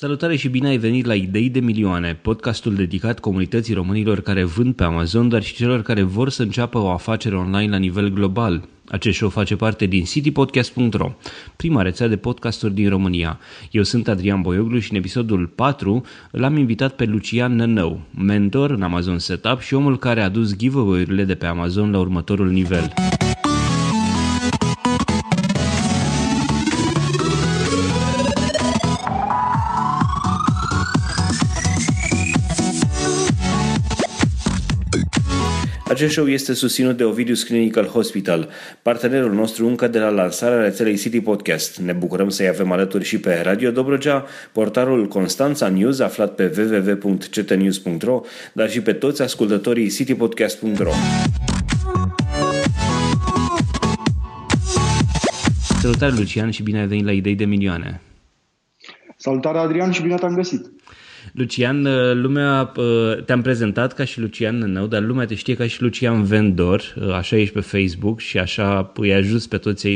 Salutare și bine ai venit la Idei de Milioane, podcastul dedicat comunității românilor care vând pe Amazon, dar și celor care vor să înceapă o afacere online la nivel global. Acest show face parte din citypodcast.ro, prima rețea de podcasturi din România. Eu sunt Adrian Boioglu și în episodul 4 l-am invitat pe Lucian Nănău, mentor în Amazon Setup și omul care a dus giveaway-urile de pe Amazon la următorul nivel. Acest show este susținut de Ovidius Clinical Hospital, partenerul nostru încă de la lansarea rețelei City Podcast. Ne bucurăm să-i avem alături și pe Radio Dobrogea, portarul Constanța News aflat pe www.ctnews.ro, dar și pe toți ascultătorii citypodcast.ro. Salutare Lucian și bine ai venit la Idei de Milioane. Salutare Adrian și bine te-am găsit. Lucian, uh, lumea, uh, te-am prezentat ca și Lucian Nănău, dar lumea te știe ca și Lucian Vendor, uh, așa ești pe Facebook și așa îi ajuți pe toți,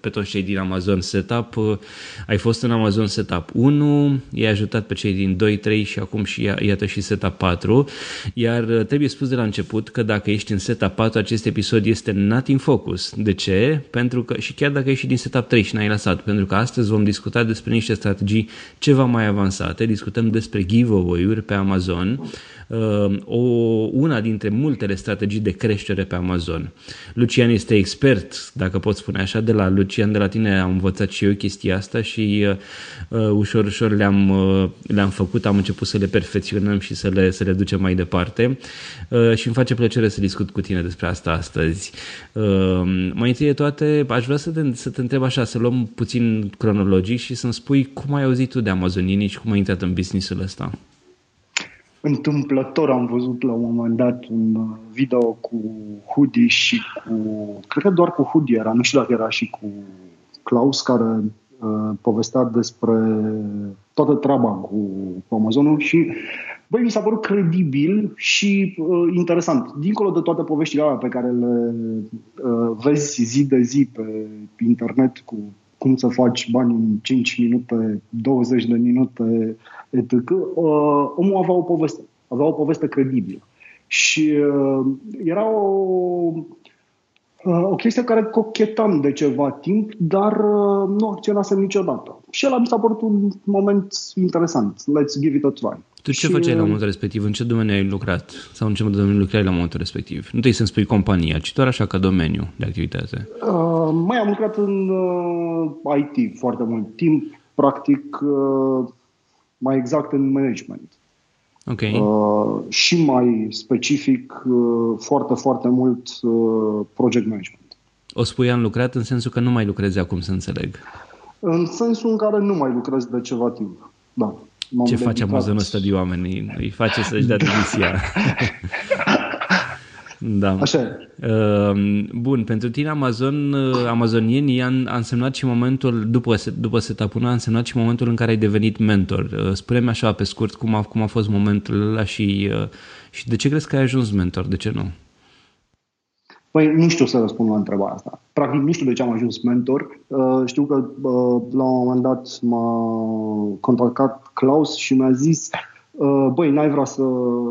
pe toți cei din Amazon Setup. Ai fost în Amazon Setup 1, i-ai ajutat pe cei din 2, 3 și acum și iată și Setup 4, iar trebuie spus de la început că dacă ești în Setup 4, acest episod este not in focus. De ce? Pentru că, și chiar dacă ești din Setup 3 și n-ai lăsat, pentru că astăzi vom discuta despre niște strategii ceva mai avansate, discutăm despre giveaway-uri pe Amazon Uh, o, una dintre multele strategii de creștere pe Amazon. Lucian este expert, dacă pot spune așa, de la Lucian, de la tine am învățat și eu chestia asta și uh, uh, ușor, ușor le-am, uh, le-am făcut, am început să le perfecționăm și să le, să le ducem mai departe uh, și îmi face plăcere să discut cu tine despre asta astăzi. Uh, mai întâi de toate, aș vrea să te, să te întreb așa, să luăm puțin cronologic și să-mi spui cum ai auzit tu de amazonienii și cum ai intrat în businessul ăsta întâmplător am văzut la un moment dat un uh, video cu Hoodie și cu, cred că doar cu Hoodie era, nu știu dacă era și cu Klaus, care uh, povestea despre toată treaba cu, cu Amazonul și băi, mi s-a părut credibil și uh, interesant. Dincolo de toate poveștile alea pe care le uh, vezi zi de zi pe, pe internet cu cum să faci bani în 5 minute, 20 de minute, etc. Uh, omul avea o poveste, avea o poveste credibilă. Și uh, era o, uh, o chestie care cochetam de ceva timp, dar uh, nu acționasem niciodată. Și el mi s-a părut un moment interesant. Let's give it a try. Tu ce și, făceai la uh, momentul respectiv? În ce domeniu ai lucrat? Sau în ce domeniu lucrai la momentul respectiv? Nu trebuie să-mi spui compania, ci doar așa ca domeniu de activitate. Uh, mai am lucrat în uh, IT foarte mult timp, practic uh, mai exact în management. Ok. Uh, și mai specific, uh, foarte, foarte mult uh, project management. O spui am lucrat în sensul că nu mai lucrezi acum, să înțeleg. În sensul în care nu mai lucrez de ceva timp. Da. Ce face Amazon ăsta de oameni? Îi face să-și dea demisia. Da. Așa uh, Bun, pentru tine Amazon, uh, amazonienii a, a însemnat și momentul, după, după setup a însemnat și momentul în care ai devenit mentor. Uh, spune-mi așa pe scurt cum a, cum a fost momentul ăla și, și de ce crezi că ai ajuns mentor, de ce nu? Păi nu știu să răspund la întrebarea asta. Practic nu știu de ce am ajuns mentor. știu că la un moment dat m-a contactat Klaus și mi-a zis Uh, băi, n-ai vrea să,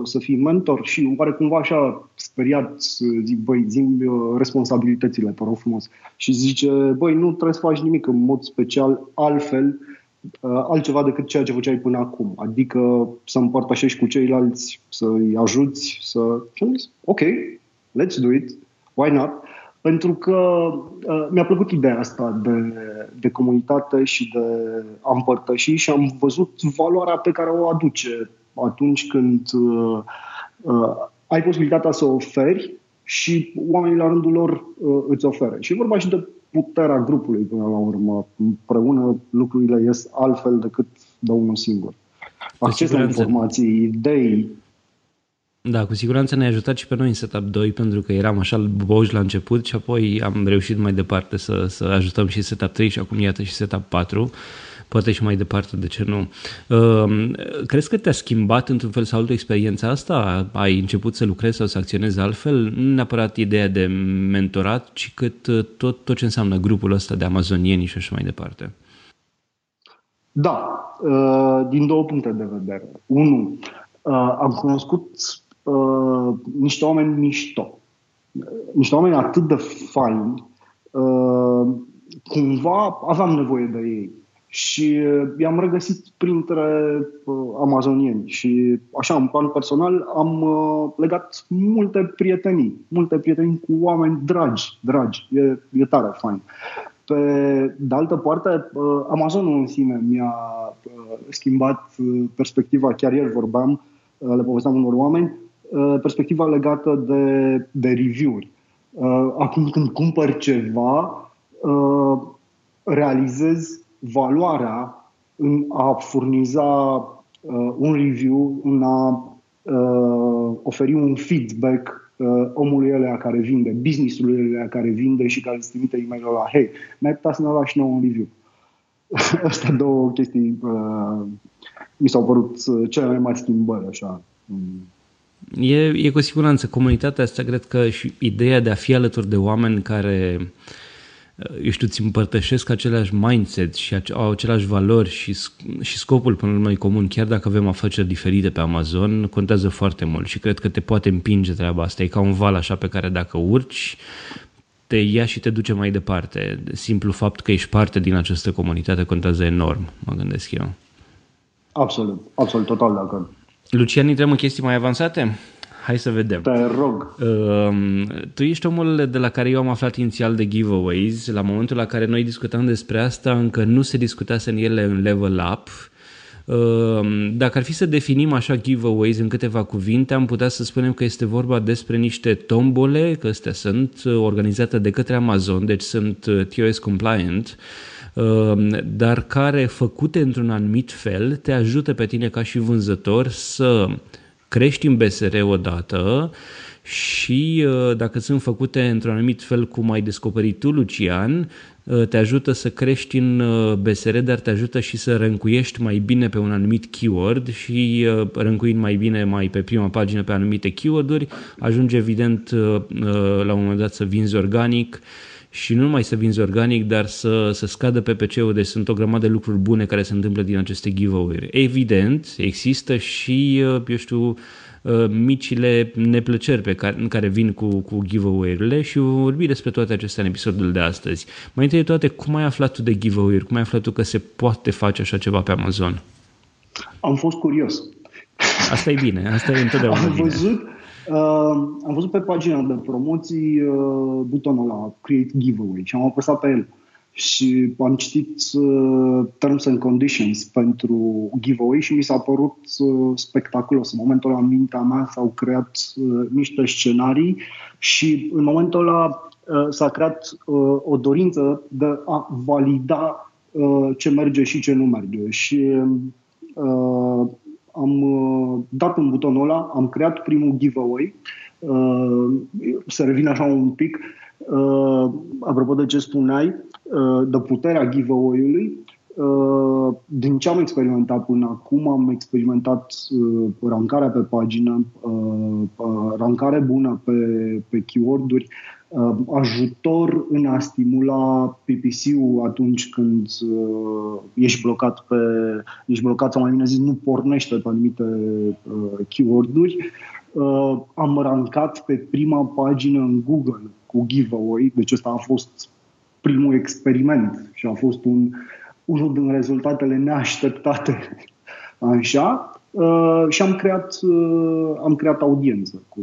să fii mentor și oare cumva așa speriat, zic, băi, zim uh, responsabilitățile, te rog frumos. Și zice, băi, nu trebuie să faci nimic în mod special altfel, uh, altceva decât ceea ce făceai până acum. Adică să împărtășești cu ceilalți, să-i ajuți, să... Și am zis, ok, let's do it, why not? Pentru că uh, mi-a plăcut ideea asta de, de comunitate și de a împărtăși și am văzut valoarea pe care o aduce atunci când uh, uh, ai posibilitatea să oferi și oamenii la rândul lor uh, îți oferă. Și vorba și de puterea grupului până la urmă. Împreună lucrurile ies altfel decât de unul singur. Acces la informații, idei, da, cu siguranță ne-a ajutat și pe noi în Setup 2 pentru că eram așa boși la început și apoi am reușit mai departe să, să ajutăm și Setup 3 și acum iată și Setup 4 poate și mai departe, de ce nu. Uh, crezi că te-a schimbat într-un fel sau altul experiența asta? Ai început să lucrezi sau să acționezi altfel? Nu neapărat ideea de mentorat, ci cât uh, tot, tot ce înseamnă grupul ăsta de amazonieni și așa mai departe. Da, uh, din două puncte de vedere. Unu, uh, am cunoscut uh, niște oameni mișto, niște oameni atât de faini, cumva aveam nevoie de ei. Și i-am regăsit printre amazonieni. Și așa, în plan personal, am legat multe prietenii, multe prietenii cu oameni dragi, dragi, e, e tare fain. Pe de altă parte, Amazonul în sine mi-a schimbat perspectiva, chiar ieri vorbeam, le povesteam unor oameni, perspectiva legată de, de review-uri. Acum când cumpăr ceva, realizez valoarea în a furniza un review, în a oferi un feedback uh, omului ălea care vinde, business-ului ălea care vinde și care îți trimite e mail la hei, mai putea să ne lași nou un review. Astea două chestii uh, mi s-au părut uh, cele mai mari schimbări, așa. E, e cu siguranță. Comunitatea asta, cred că și ideea de a fi alături de oameni care uh, eu știu, îți împărtășesc același mindset și au aceleași valori și, și scopul până la urmă comun, chiar dacă avem afaceri diferite pe Amazon, contează foarte mult și cred că te poate împinge treaba asta. E ca un val așa pe care dacă urci, te ia și te duce mai departe. Simplu fapt că ești parte din această comunitate contează enorm, mă gândesc eu. Absolut, absolut, total de acord. Lucian, intrăm în chestii mai avansate? Hai să vedem. Te rog. Uh, tu ești omul de la care eu am aflat inițial de giveaways. La momentul la care noi discutam despre asta, încă nu se discutase în ele în level up. Uh, dacă ar fi să definim așa giveaways în câteva cuvinte, am putea să spunem că este vorba despre niște tombole, că astea sunt organizate de către Amazon, deci sunt uh, TOS compliant, dar care, făcute într-un anumit fel, te ajută pe tine ca și vânzător să crești în BSR odată și uh, dacă sunt făcute într-un anumit fel cum ai descoperit tu, Lucian, uh, te ajută să crești în uh, BSR, dar te ajută și să râncuiești mai bine pe un anumit keyword și râncuind mai bine mai pe prima pagină pe anumite keyword-uri, ajunge evident la un moment dat să vinzi organic și nu numai să vinzi organic, dar să, să scadă PPC-ul, deci sunt o grămadă de lucruri bune care se întâmplă din aceste giveaway-uri. Evident, există și, eu știu, uh, micile neplăceri pe care, în care vin cu, cu giveaway-urile și vorbi despre toate acestea în episodul de astăzi. Mai întâi de toate, cum ai aflat tu de giveaway-uri? Cum ai aflat tu că se poate face așa ceva pe Amazon? Am fost curios. Asta e bine, asta e întotdeauna Am bine. Văzut, Uh, am văzut pe pagina de promoții uh, butonul ăla, Create Giveaway, și am apăsat pe el. Și am citit uh, Terms and Conditions pentru giveaway și mi s-a părut uh, spectaculos. În momentul ăla, în mintea mea, s-au creat uh, niște scenarii și în momentul ăla uh, s-a creat uh, o dorință de a valida uh, ce merge și ce nu merge. Și uh, am uh, dat în butonul ăla, am creat primul giveaway, uh, să revin așa un pic, uh, apropo de ce spuneai, de puterea giveaway-ului, din ce am experimentat până acum, am experimentat rancarea pe pagină, rancare bună pe, pe keyword-uri, Uh, ajutor în a stimula PPC-ul atunci când uh, ești blocat pe ești blocat sau mai bine zis nu pornește pe anumite uh, keyword-uri. Uh, am rancat pe prima pagină în Google cu giveaway, deci ăsta a fost primul experiment și a fost un, unul din rezultatele neașteptate. Așa. Uh, și am creat, uh, am creat audiență cu,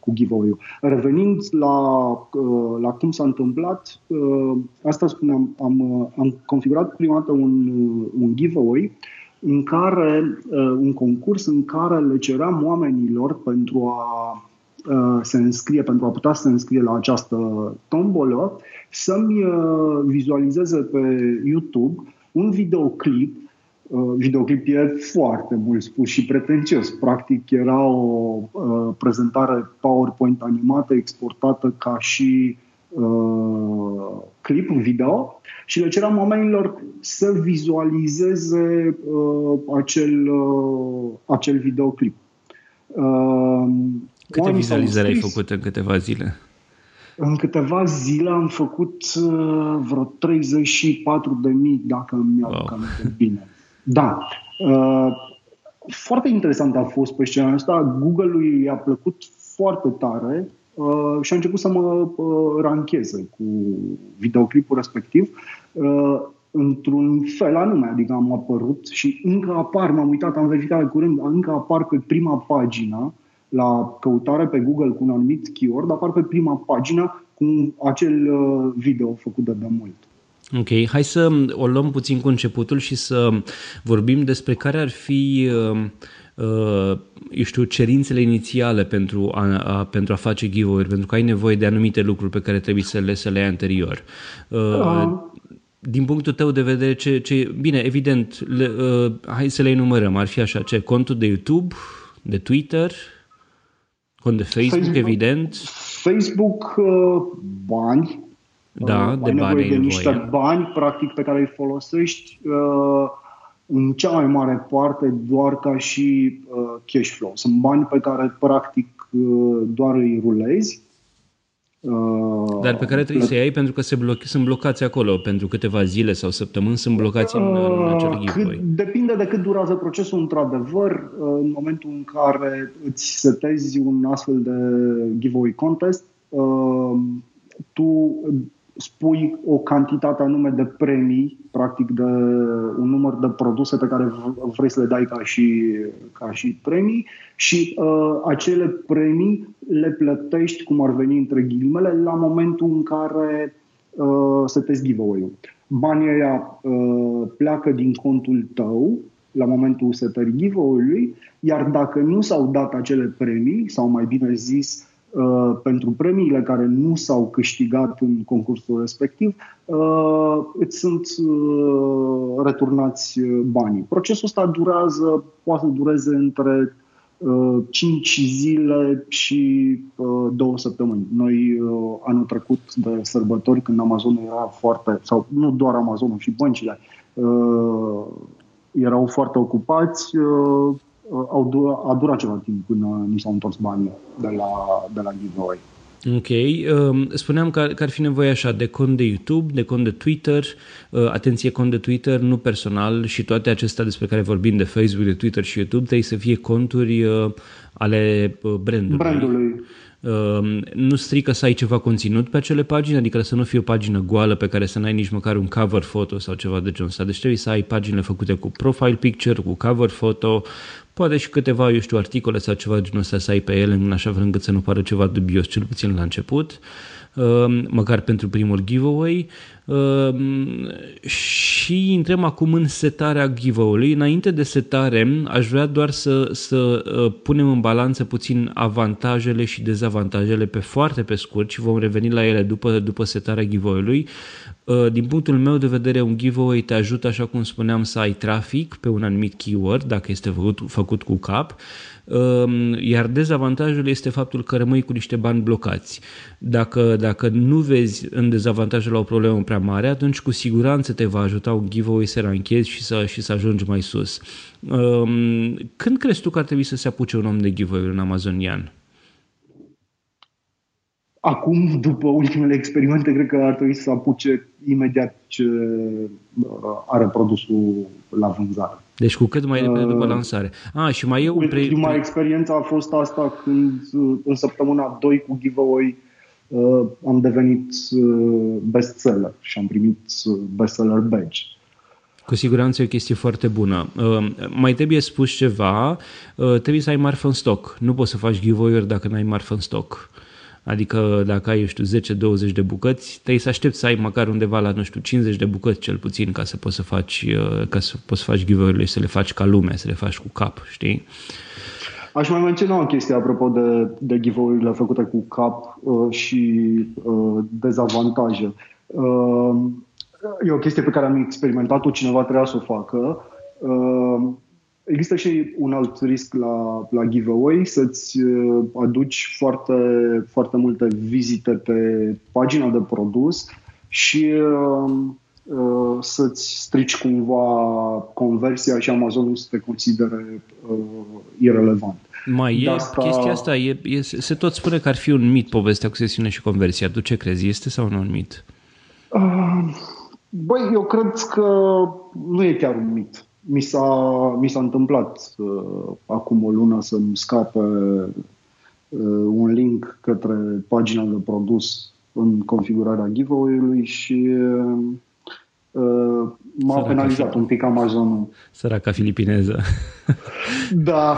cu giveaway-ul. Revenind la, uh, la cum s-a întâmplat, uh, asta spuneam, am, uh, am configurat prima dată un, un giveaway în care, un concurs în care le ceream oamenilor pentru a se înscrie, pentru a putea să se înscrie la această tombolă, să-mi vizualizeze pe YouTube un videoclip Uh, videoclip e foarte mult spus și pretențios. Practic era o uh, prezentare PowerPoint animată exportată ca și uh, clip video și le ceream oamenilor să vizualizeze uh, acel, uh, acel videoclip. Uh, Câte vizualizări ai făcut în câteva zile? În câteva zile am făcut uh, vreo 34 de mii, dacă îmi aduc wow. bine. Da. Uh, foarte interesant a fost pe scena asta. Google-ului i-a plăcut foarte tare uh, și a început să mă uh, rancheze cu videoclipul respectiv. Uh, într-un fel anume, adică am apărut și încă apar, m-am uitat, am verificat curând, încă apar pe prima pagină la căutare pe Google cu un anumit keyword, apar pe prima pagină cu acel uh, video făcut de demult. Ok, hai să o luăm puțin cu începutul și să vorbim despre care ar fi uh, uh, eu știu, cerințele inițiale pentru a, a, pentru a face giveaway pentru că ai nevoie de anumite lucruri pe care trebuie să le, să le ai anterior. Uh, uh. Din punctul tău de vedere, ce, ce bine, evident, le, uh, hai să le enumerăm. Ar fi așa, ce contul de YouTube, de Twitter, cont de Facebook, Facebook evident. Facebook, uh, bani, da, uh, de ai nevoie de niște voie. bani, practic, pe care îi folosești uh, în cea mai mare parte doar ca și uh, cash flow. Sunt bani pe care, practic, uh, doar îi rulezi. Uh, Dar pe care trebuie să iei pentru că se bloche, sunt blocați acolo pentru câteva zile sau săptămâni, sunt blocați în, în acel uh, giveaway. Depinde de cât durează procesul, într-adevăr. Uh, în momentul în care îți setezi un astfel de giveaway contest, uh, tu spui o cantitate anume de premii, practic de un număr de produse pe care vrei să le dai ca și, ca și premii și uh, acele premii le plătești, cum ar veni între ghilimele, la momentul în care uh, setezi giveaway-ul. Banii ăia uh, pleacă din contul tău la momentul setării giveaway-ului, iar dacă nu s-au dat acele premii, sau mai bine zis, Uh, pentru premiile care nu s-au câștigat în concursul respectiv, uh, îți sunt uh, returnați banii. Procesul ăsta durează, poate să dureze între 5 zile și două săptămâni. Noi anul trecut de sărbători, când Amazon era foarte, sau nu doar Amazonul, și băncile, erau foarte ocupați, au durat, a durat ceva timp până ni s-au întors banii de la, de la giveaway. Ok. Um, spuneam că, că ar fi nevoie așa de cont de YouTube, de cont de Twitter, uh, atenție cont de Twitter, nu personal și toate acestea despre care vorbim de Facebook, de Twitter și YouTube trebuie să fie conturi uh, ale uh, brandului. brandului. Uh, nu strică să ai ceva conținut pe acele pagini, adică să nu fie o pagină goală pe care să n-ai nici măcar un cover photo sau ceva de genul ăsta. Deci trebuie să ai paginile făcute cu profile picture, cu cover photo, poate și câteva, eu știu, articole sau ceva de genul ăsta să ai pe ele în așa fel încât să nu pară ceva dubios, cel puțin la început. Uh, Um, măcar pentru primul giveaway um, și intrăm acum în setarea giveaway-ului. Înainte de setare, aș vrea doar să, să uh, punem în balanță puțin avantajele și dezavantajele pe foarte pe scurt și vom reveni la ele după, după setarea giveaway-ului. Uh, din punctul meu de vedere, un giveaway te ajută, așa cum spuneam, să ai trafic pe un anumit keyword, dacă este făcut, făcut cu cap, um, iar dezavantajul este faptul că rămâi cu niște bani blocați. Dacă, dacă nu vezi în dezavantajul la o problemă prea mare, atunci cu siguranță te va ajuta un giveaway să ranchezi și să, și să ajungi mai sus. Um, când crezi tu că ar trebui să se apuce un om de giveaway în Amazonian? Acum, după ultimele experimente, cred că ar trebui să apuce imediat ce uh, are produsul la vânzare. Deci cu cât mai repede după uh, lansare. Ah, și mai e un pre... Prima experiență a fost asta când uh, în săptămâna 2 cu giveaway am devenit bestseller și am primit bestseller badge. Cu siguranță e o chestie foarte bună. Uh, mai trebuie spus ceva, uh, trebuie să ai marfă în stoc. Nu poți să faci giveaway-uri dacă nu ai marfă în stoc. Adică dacă ai, eu știu, 10-20 de bucăți, trebuie să aștepți să ai măcar undeva la, nu știu, 50 de bucăți cel puțin ca să poți să faci, uh, ca să poți să faci giveaway și să le faci ca lumea, să le faci cu cap, știi? Aș mai menționa o chestie apropo de, de giveaway-urile făcute cu cap uh, și uh, dezavantaje. Uh, e o chestie pe care am experimentat-o, cineva trebuia să o facă. Uh, Există și un alt risc la, la giveaway, să-ți uh, aduci foarte, foarte multe vizite pe pagina de produs și uh, uh, să-ți strici cumva conversia și Amazonul să te considere uh, irrelevant. Mai e asta... chestia asta, e, e, se tot spune că ar fi un mit povestea cu sesiune și conversia. Tu ce crezi? Este sau nu un mit? Uh, băi, eu cred că nu e chiar un mit. Mi s-a, mi s-a întâmplat uh, acum o lună să-mi scape uh, un link către pagina de produs în configurarea giveaway-ului și uh, uh, m-a Săraca penalizat un pic Amazonul. Săraca filipineză. Da.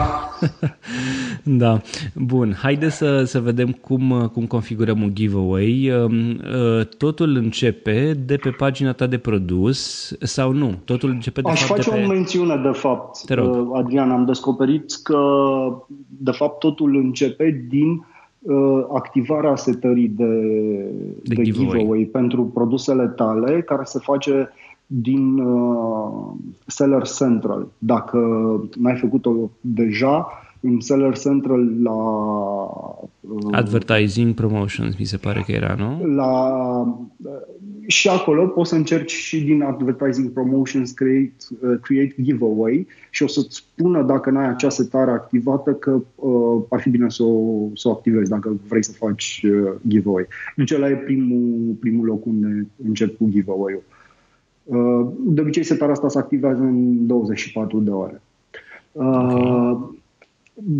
da. Bun, haide să, să vedem cum, cum configurăm un giveaway. Um, uh, totul începe de pe pagina ta de produs sau nu? Totul începe de Aș fapt face de pe... o mențiune de fapt, Te rog. Uh, Adrian. Am descoperit că de fapt totul începe din uh, activarea setării de, De de, giveaway. giveaway pentru produsele tale, care se face din uh, Seller Central. Dacă n-ai făcut-o deja, în Seller Central la uh, Advertising Promotions, mi se pare că era, nu? la, și acolo poți să încerci și din Advertising Promotions Create, uh, create Giveaway și o să-ți spună dacă n-ai acea setare activată că uh, ar fi bine să o, să o activezi dacă vrei să faci uh, giveaway. Deci ăla e primul, primul loc unde încep cu giveaway-ul. Uh, de obicei setarea asta se activează în 24 de ore. Uh,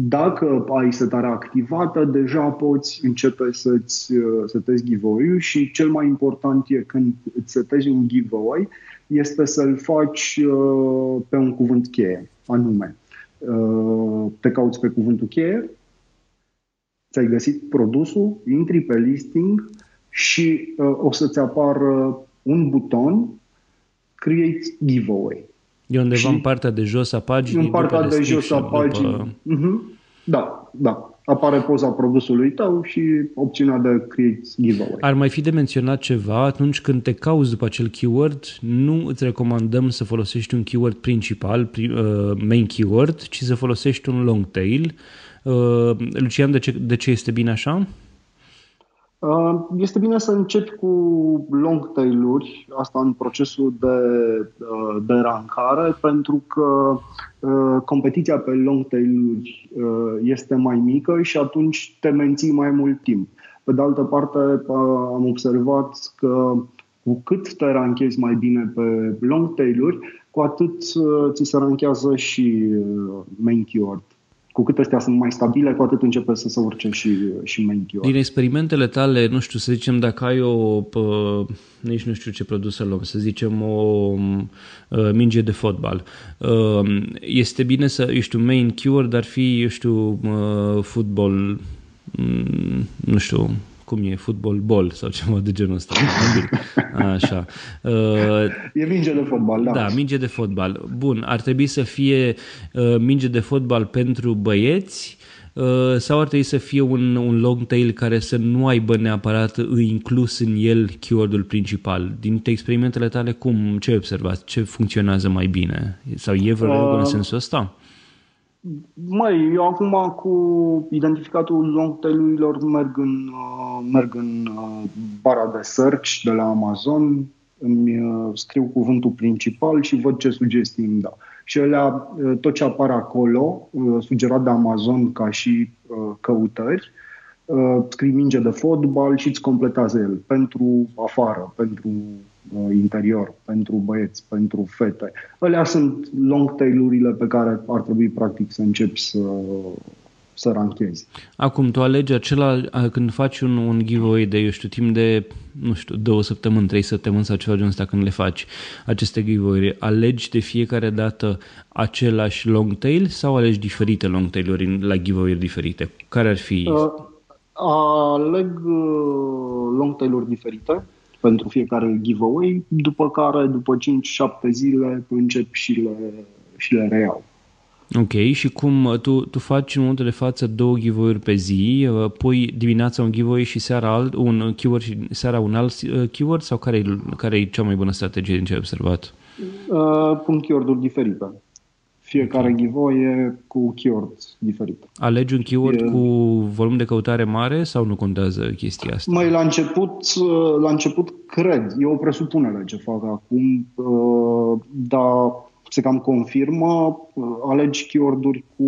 dacă ai setarea activată, deja poți începe să-ți uh, setezi giveaway-ul și cel mai important e când îți setezi un giveaway, este să-l faci uh, pe un cuvânt cheie, anume. Uh, te cauți pe cuvântul cheie, ți-ai găsit produsul, intri pe listing și uh, o să-ți apară un buton Create Giveaway. E undeva Și- în partea de jos a paginii. În partea după de jos a description, paginii. După... Mhm. Da, da. Apare poza produsului tău și opțiunea de Create Giveaway. Ar mai fi de menționat ceva, atunci când te cauți după acel keyword, nu îți recomandăm să folosești un keyword principal, pri- uh, main keyword, ci să folosești un long tail. Uh, Lucian, de ce, de ce este bine așa? Uh, Este bine să începi cu long tail-uri, asta în procesul de, uh, de rankare, pentru că uh, competiția pe long tail-uri uh, este mai mică și atunci te menții mai mult timp. Pe de altă parte, uh, am observat că cu cât te ranchezi mai bine pe long tail-uri, cu atât uh, ți se ranchează și uh, main keyword. Cu cât astea sunt mai stabile, cu atât începe să se urce și, și main keyword. Din experimentele tale, nu știu, să zicem dacă ai o, pă, nici nu știu ce produs să luăm, să zicem o uh, minge de fotbal. Uh, este bine să, eu știu, main keyword ar fi, eu știu, uh, fotbal, mm, nu știu, cum e, football ball sau ceva de genul ăsta. Așa. Uh, E minge de fotbal, da. da, minge de fotbal. Bun, ar trebui să fie uh, minge de fotbal pentru băieți uh, sau ar trebui să fie un, un long tail care să nu aibă neapărat inclus în el keyword-ul principal. Din experimentele tale, cum, ce ai observat? Ce funcționează mai bine? Sau e vreo regulă în sensul ăsta? Măi, eu acum cu identificatul long tail-urilor merg în, uh, merg în uh, bara de search de la Amazon, îmi uh, scriu cuvântul principal și văd ce sugestii îmi dau. Și alea, uh, tot ce apare acolo, uh, sugerat de Amazon ca și uh, căutări, uh, scrii minge de fotbal și îți completează el pentru afară, pentru uh, interior, pentru băieți, pentru fete. Alea sunt long tail-urile pe care ar trebui practic să începi să, să ranchezi. Acum, tu alegi acela a, când faci un, un giveaway de, eu știu, timp de, nu știu, două săptămâni, trei săptămâni sau ceva genul ăsta când le faci aceste giveaway alegi de fiecare dată același long tail sau alegi diferite long tail-uri în- la giveaway diferite? Care ar fi? Uh, aleg uh, long tail-uri diferite pentru fiecare giveaway, după care, după 5-7 zile, încep și le, și le reiau. Ok, și cum uh, tu, tu faci în momentul de față două giveaway-uri pe zi, uh, pui dimineața un giveaway și seara alt, un keyword și seara un alt uh, keyword sau care e care e cea mai bună strategie din ce ai observat? Uh, pun keyword-uri diferite. Fiecare okay. giveaway e cu keyword diferit. Alegi un keyword e... cu volum de căutare mare sau nu contează chestia asta? Mai la început, la început cred, e o presupunere ce fac acum, uh, dar se cam confirmă, uh, alegi keyword-uri cu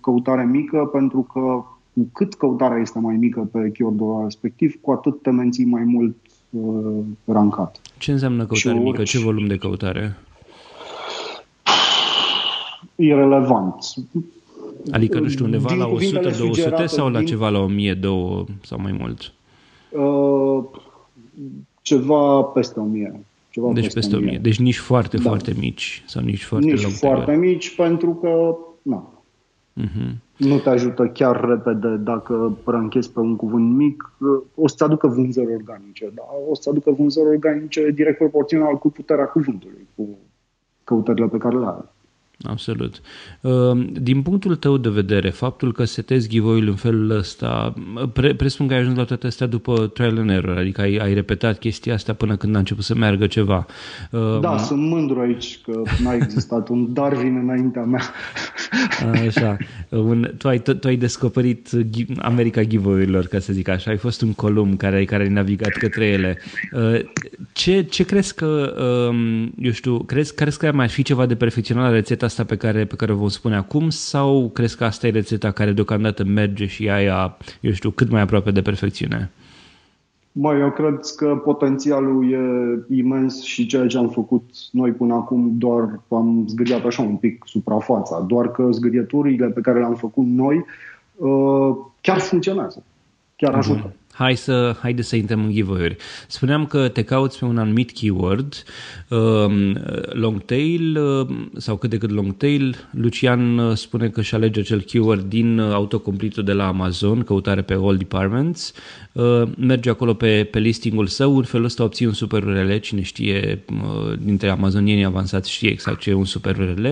căutare mică pentru că cu cât căutarea este mai mică pe keyword-ul respectiv, cu atât te menții mai mult uh, rancat. Ce înseamnă căutare mică? Ce volum de căutare? Irrelevant. Adică, nu știu, undeva Din la 100-200 sau la din... ceva la 1000 sau mai mult? Uh, ceva peste 1000. Ceva deci peste, peste 1000. 1000. Deci nici foarte, da. foarte mici sau nici foarte Nici foarte mici pentru că, na, uh-huh. nu te ajută chiar repede dacă ranchezi pe un cuvânt mic, o să-ți aducă vânzări organice, da? o să-ți aducă vânzări organice direct proporțional cu puterea cuvântului, cu căutările pe care le are. Absolut. Ehm, din punctul tău de vedere, faptul că setezi giveaway în felul ăsta, pre- presupun că ai ajuns la toate astea după trial and error, adică ai, ai repetat chestia asta până când a început să meargă ceva. Ehm, da, sunt mândru aici că n-a existat un Darwin înaintea mea. Așa. Un, tu, ai, tu ai descoperit America giveaway-urilor, ca să zic așa. Ai fost un colum care, care ai navigat către ele. Ehm, ce, ce crezi că, eu știu, crezi, crezi că ar mai fi ceva de perfecționat la rețeta asta pe care, pe care o vom spune acum sau crezi că asta e rețeta care deocamdată merge și aia, eu știu, cât mai aproape de perfecțiune? Mai, eu cred că potențialul e imens și ceea ce am făcut noi până acum doar am zgâriat așa un pic suprafața, doar că zgârieturile pe care le-am făcut noi uh, chiar funcționează, chiar ajută. Uh-huh hai să, haide să intrăm în giveaway-uri. Spuneam că te cauți pe un anumit keyword, um, long tail uh, sau cât de cât long tail. Lucian uh, spune că își alege acel keyword din uh, autocompletul de la Amazon, căutare pe all departments. Merge acolo pe, pe listingul său, în felul ăsta obții un super URL, cine știe dintre amazonienii avansați știe exact ce e un super URL.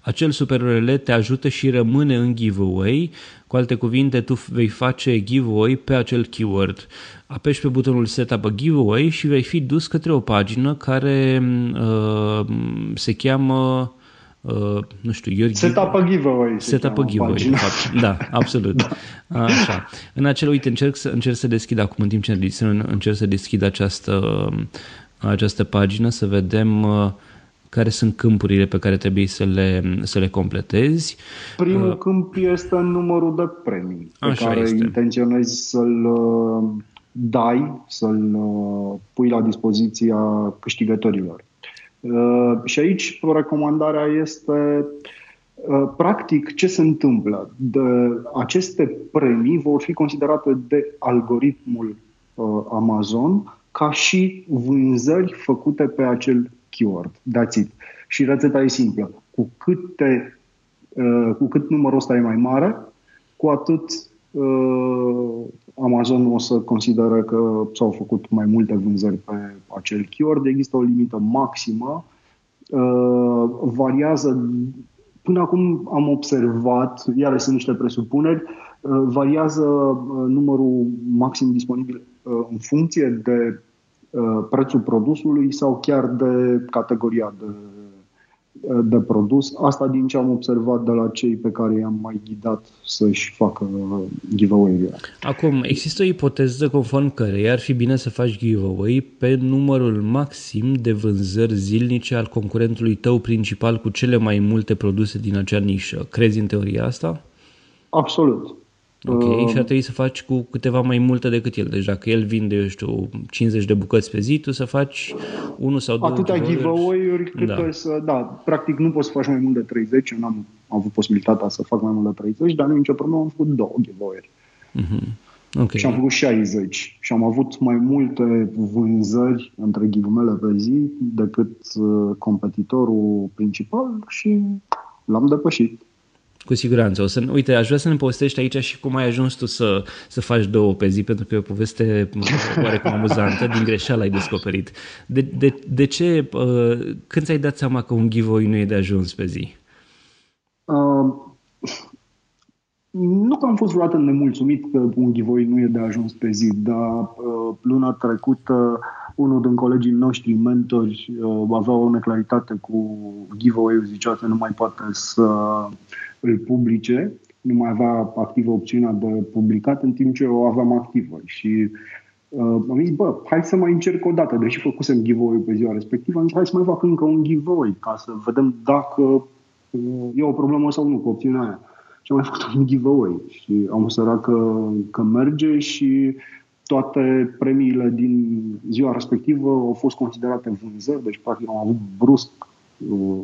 Acel super URL te ajută și rămâne în giveaway cu alte cuvinte, tu vei face giveaway pe acel keyword. Apeși pe butonul Setup a Giveaway și vei fi dus către o pagină care uh, se cheamă Uh, nu știu, Your Setup a giveaway. Setup a giveaway, de fapt. Da, absolut. da. Așa. În acel, uite, încerc să, încerc să deschid acum, în timp ce încerc să deschid această, această pagină, să vedem uh, care sunt câmpurile pe care trebuie să le, să le completezi. Primul uh, câmp este numărul de premii pe care este. intenționezi să-l uh, dai, să-l uh, pui la dispoziția câștigătorilor. Uh, și aici recomandarea este uh, practic ce se întâmplă. De, aceste premii vor fi considerate de algoritmul uh, Amazon ca și vânzări făcute pe acel keyword. That's it. Și rețeta e simplă. Cu cât, te, uh, cu cât numărul ăsta e mai mare, cu atât uh, Amazon o să consideră că s-au făcut mai multe vânzări pe acel keyword. Există o limită maximă. Uh, variază Până acum am observat, iar sunt niște presupuneri, uh, variază uh, numărul maxim disponibil uh, în funcție de Uh, prețul produsului sau chiar de categoria de, uh, de produs. Asta din ce am observat de la cei pe care i-am mai ghidat să-și facă giveaway-ul. Acum, există o ipoteză conform care ar fi bine să faci giveaway pe numărul maxim de vânzări zilnice al concurentului tău principal cu cele mai multe produse din acea nișă. Crezi în teoria asta? Absolut. Ok, uh, și ar trebui să faci cu câteva mai multe decât el. Deci dacă el vinde, eu știu, 50 de bucăți pe zi, tu să faci unul sau două Atâtea giveaway-uri cât da. să... Da, practic nu poți să faci mai mult de 30. Eu n-am avut posibilitatea să fac mai mult de 30, dar nu nicio problemă, am făcut două giveaway-uri. Uh-huh. Okay. Și am făcut 60 și am avut mai multe vânzări între ghivumele pe zi decât uh, competitorul principal și l-am depășit. Cu siguranță. O să, uite, aș vrea să ne povestești aici și cum ai ajuns tu să, să faci două pe zi, pentru că e o poveste oarecum amuzantă, din greșeală ai descoperit. De, de, de ce, uh, când ți-ai dat seama că un giveaway nu e de ajuns pe zi? Uh, nu am fost vreodată nemulțumit că un giveaway nu e de ajuns pe zi, dar uh, luna trecută unul din colegii noștri mentori uh, avea o neclaritate cu giveaway-ul, zicea că nu mai poate să îl publice, nu mai avea activă opțiunea de publicat, în timp ce o aveam activă. Și uh, am zis, bă, hai să mai încerc o dată, deși făcusem giveaway pe ziua respectivă, am zis, hai să mai fac încă un giveaway, ca să vedem dacă uh, e o problemă sau nu cu opțiunea aia. Și am mai făcut un giveaway și am observat că, că merge și toate premiile din ziua respectivă au fost considerate vânzări, deci practic am avut brusc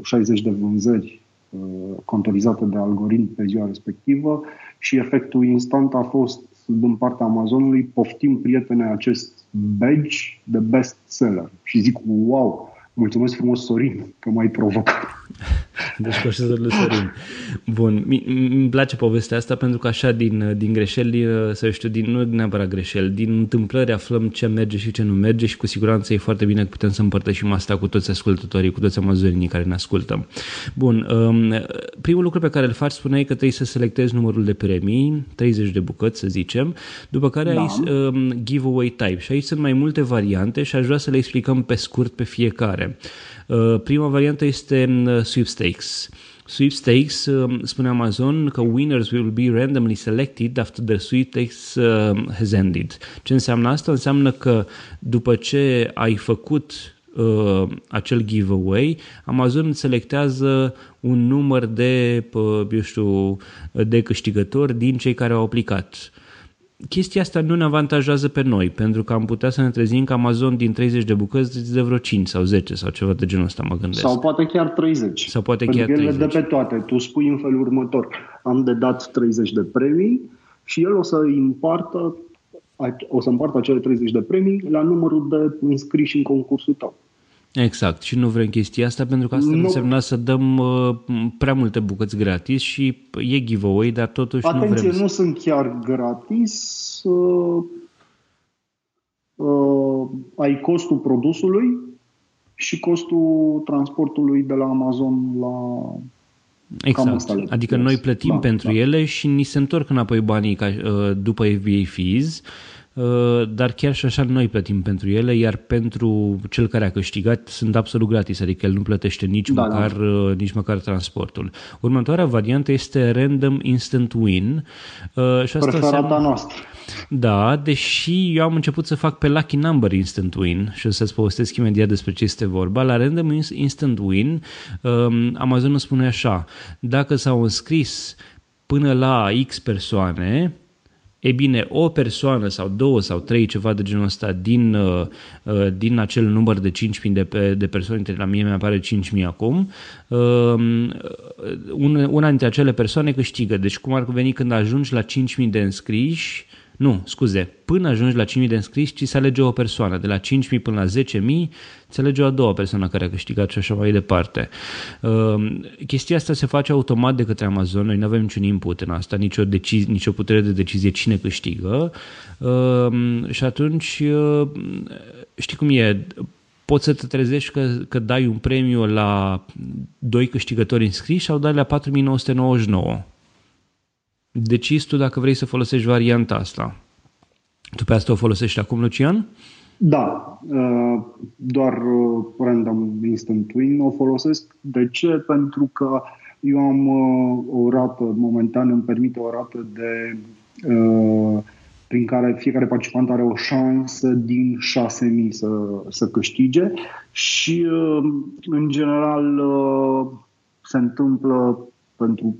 60 uh, de vânzări uh, contorizate de algoritm pe ziua respectivă și efectul instant a fost din partea Amazonului, poftim prietene acest badge de best seller. Și zic, wow, mulțumesc frumos Sorin că m-ai provocat. Deci coșezul lui Sorin. Bun, îmi place povestea asta pentru că așa din, din greșeli, să știu, din, nu neapărat greșeli, din întâmplări aflăm ce merge și ce nu merge și cu siguranță e foarte bine că putem să împărtășim asta cu toți ascultătorii, cu toți amazonii care ne ascultă. Bun, um, primul lucru pe care îl faci spuneai că trebuie să selectezi numărul de premii, 30 de bucăți să zicem, după care da. ai um, giveaway type și aici sunt mai multe variante și aș vrea să le explicăm pe scurt pe fiecare. Uh, prima variantă este uh, sweepstakes. Sweepstakes, uh, spune Amazon că winners will be randomly selected after the sweepstakes has ended. Ce înseamnă asta? Înseamnă că după ce ai făcut uh, acel giveaway, Amazon selectează un număr de, eu știu, de câștigători din cei care au aplicat chestia asta nu ne avantajează pe noi, pentru că am putea să ne trezim că Amazon din 30 de bucăți de vreo 5 sau 10 sau ceva de genul ăsta, mă gândesc. Sau poate chiar 30. Sau poate pentru chiar 30. Pentru că el le dă pe toate. Tu spui în felul următor, am de dat 30 de premii și el o să împartă o să împartă acele 30 de premii la numărul de înscriși în concursul tău. Exact, și nu vrem chestia asta pentru că asta nu însemna să dăm uh, prea multe bucăți gratis și e giveaway, dar totuși Atenție, nu vrem nu sunt chiar gratis. Uh, uh, ai costul produsului și costul transportului de la Amazon la Exact. Adică noi plătim da, pentru da. ele și ni se întorc înapoi banii ca, uh, după FBA fees Uh, dar chiar și așa noi plătim pentru ele, iar pentru cel care a câștigat sunt absolut gratis, adică el nu plătește nici, da, măcar, da. Uh, nici măcar transportul. Următoarea variantă este Random Instant Win. Uh, și asta înseamnă... noastră. Da, deși eu am început să fac pe Lucky Number Instant Win și o să-ți povestesc imediat despre ce este vorba. La Random Instant Win, um, Amazon îmi spune așa, dacă s-au înscris până la X persoane, E bine, o persoană sau două sau trei, ceva de genul ăsta, din, uh, uh, din acel număr de 5.000 de, pe, de persoane, la mie mi-apare 5.000 acum, uh, una dintre acele persoane câștigă. Deci cum ar veni când ajungi la 5.000 de înscriși, nu, scuze, până ajungi la 5.000 de înscriși, ci se alege o persoană. De la 5.000 până la 10.000, se alege o a doua persoană care a câștigat și așa mai departe. Uh, chestia asta se face automat de către Amazon, noi nu avem niciun input în asta, nicio, decizi, nicio putere de decizie cine câștigă uh, și atunci uh, știi cum e, poți să te trezești că, că dai un premiu la doi câștigători înscriși sau dai la 4999 decizi tu dacă vrei să folosești varianta asta. Tu pe asta o folosești acum, Lucian? Da, uh, doar uh, random instant win o folosesc. De ce? Pentru că eu am uh, o rată, momentan îmi permite o rată de prin care fiecare participant are o șansă din 6.000 să, să câștige și în general se întâmplă pentru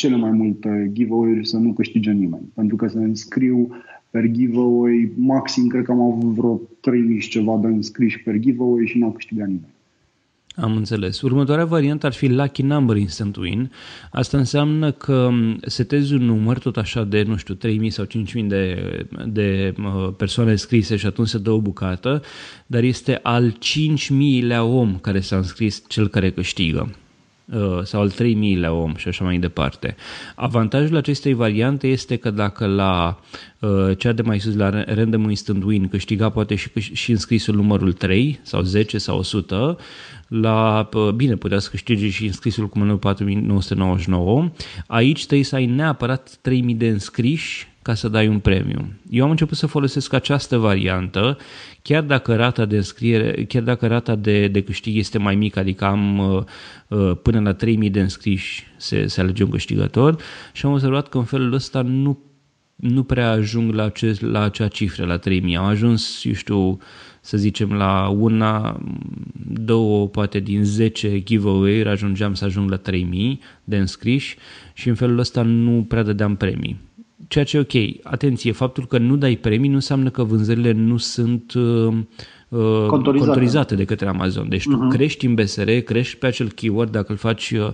cele mai multe giveaway-uri să nu câștige nimeni. Pentru că se înscriu per giveaway, maxim cred că am avut vreo 3000 și ceva de înscriși per giveaway și nu a câștigat nimeni. Am înțeles. Următoarea variantă ar fi Lucky Number Instant Win. Asta înseamnă că setezi un număr tot așa de, nu știu, 3000 sau 5000 de, de persoane scrise și atunci se dă o bucată, dar este al 5000-lea om care s-a înscris cel care câștigă. Uh, sau al 3000 om și așa mai departe. Avantajul acestei variante este că dacă la uh, cea de mai sus, la Random Instant Win, câștiga poate și, și înscrisul numărul 3 sau 10 sau 100, la, bine, putea să câștige și înscrisul cu numărul 4999, aici trebuie să ai neapărat 3000 de înscriși ca să dai un premiu. Eu am început să folosesc această variantă, chiar dacă rata de înscriere, chiar dacă rata de, de câștig este mai mică, adică am uh, uh până la 3000 de înscriși se, se alege un câștigător și am observat că în felul ăsta nu, nu prea ajung la, acest, la acea cifră, la 3000. Am ajuns, eu știu, să zicem la una, două, poate din 10 giveaway-uri ajungeam să ajung la 3000 de înscriși și în felul ăsta nu prea dădeam premii ceea ce e ok. Atenție, faptul că nu dai premii nu înseamnă că vânzările nu sunt uh, uh contorizate. de către Amazon. Deci uh-huh. tu mhm. crești în BSR, crești pe acel keyword dacă îl faci uh,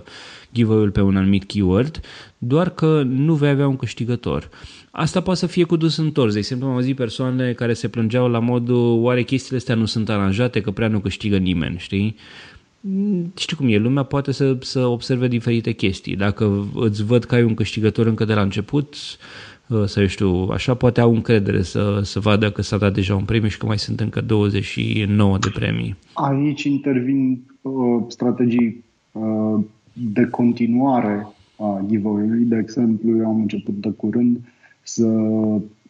giveaway-ul pe un anumit keyword, doar că nu vei avea un câștigător. Asta poate să fie cu dus întors. De exemplu, am auzit persoane care se plângeau la modul oare chestiile astea nu sunt aranjate, că prea nu câștigă nimeni, știi? Știi cum e, lumea poate să, să observe diferite chestii. Dacă îți văd că ai un câștigător încă de la început, uh, să știu, așa poate au încredere să, să vadă că s-a dat deja un premiu și că mai sunt încă 29 de premii. Aici intervin uh, strategii uh, de continuare a giveaway-ului. De exemplu, eu am început de curând să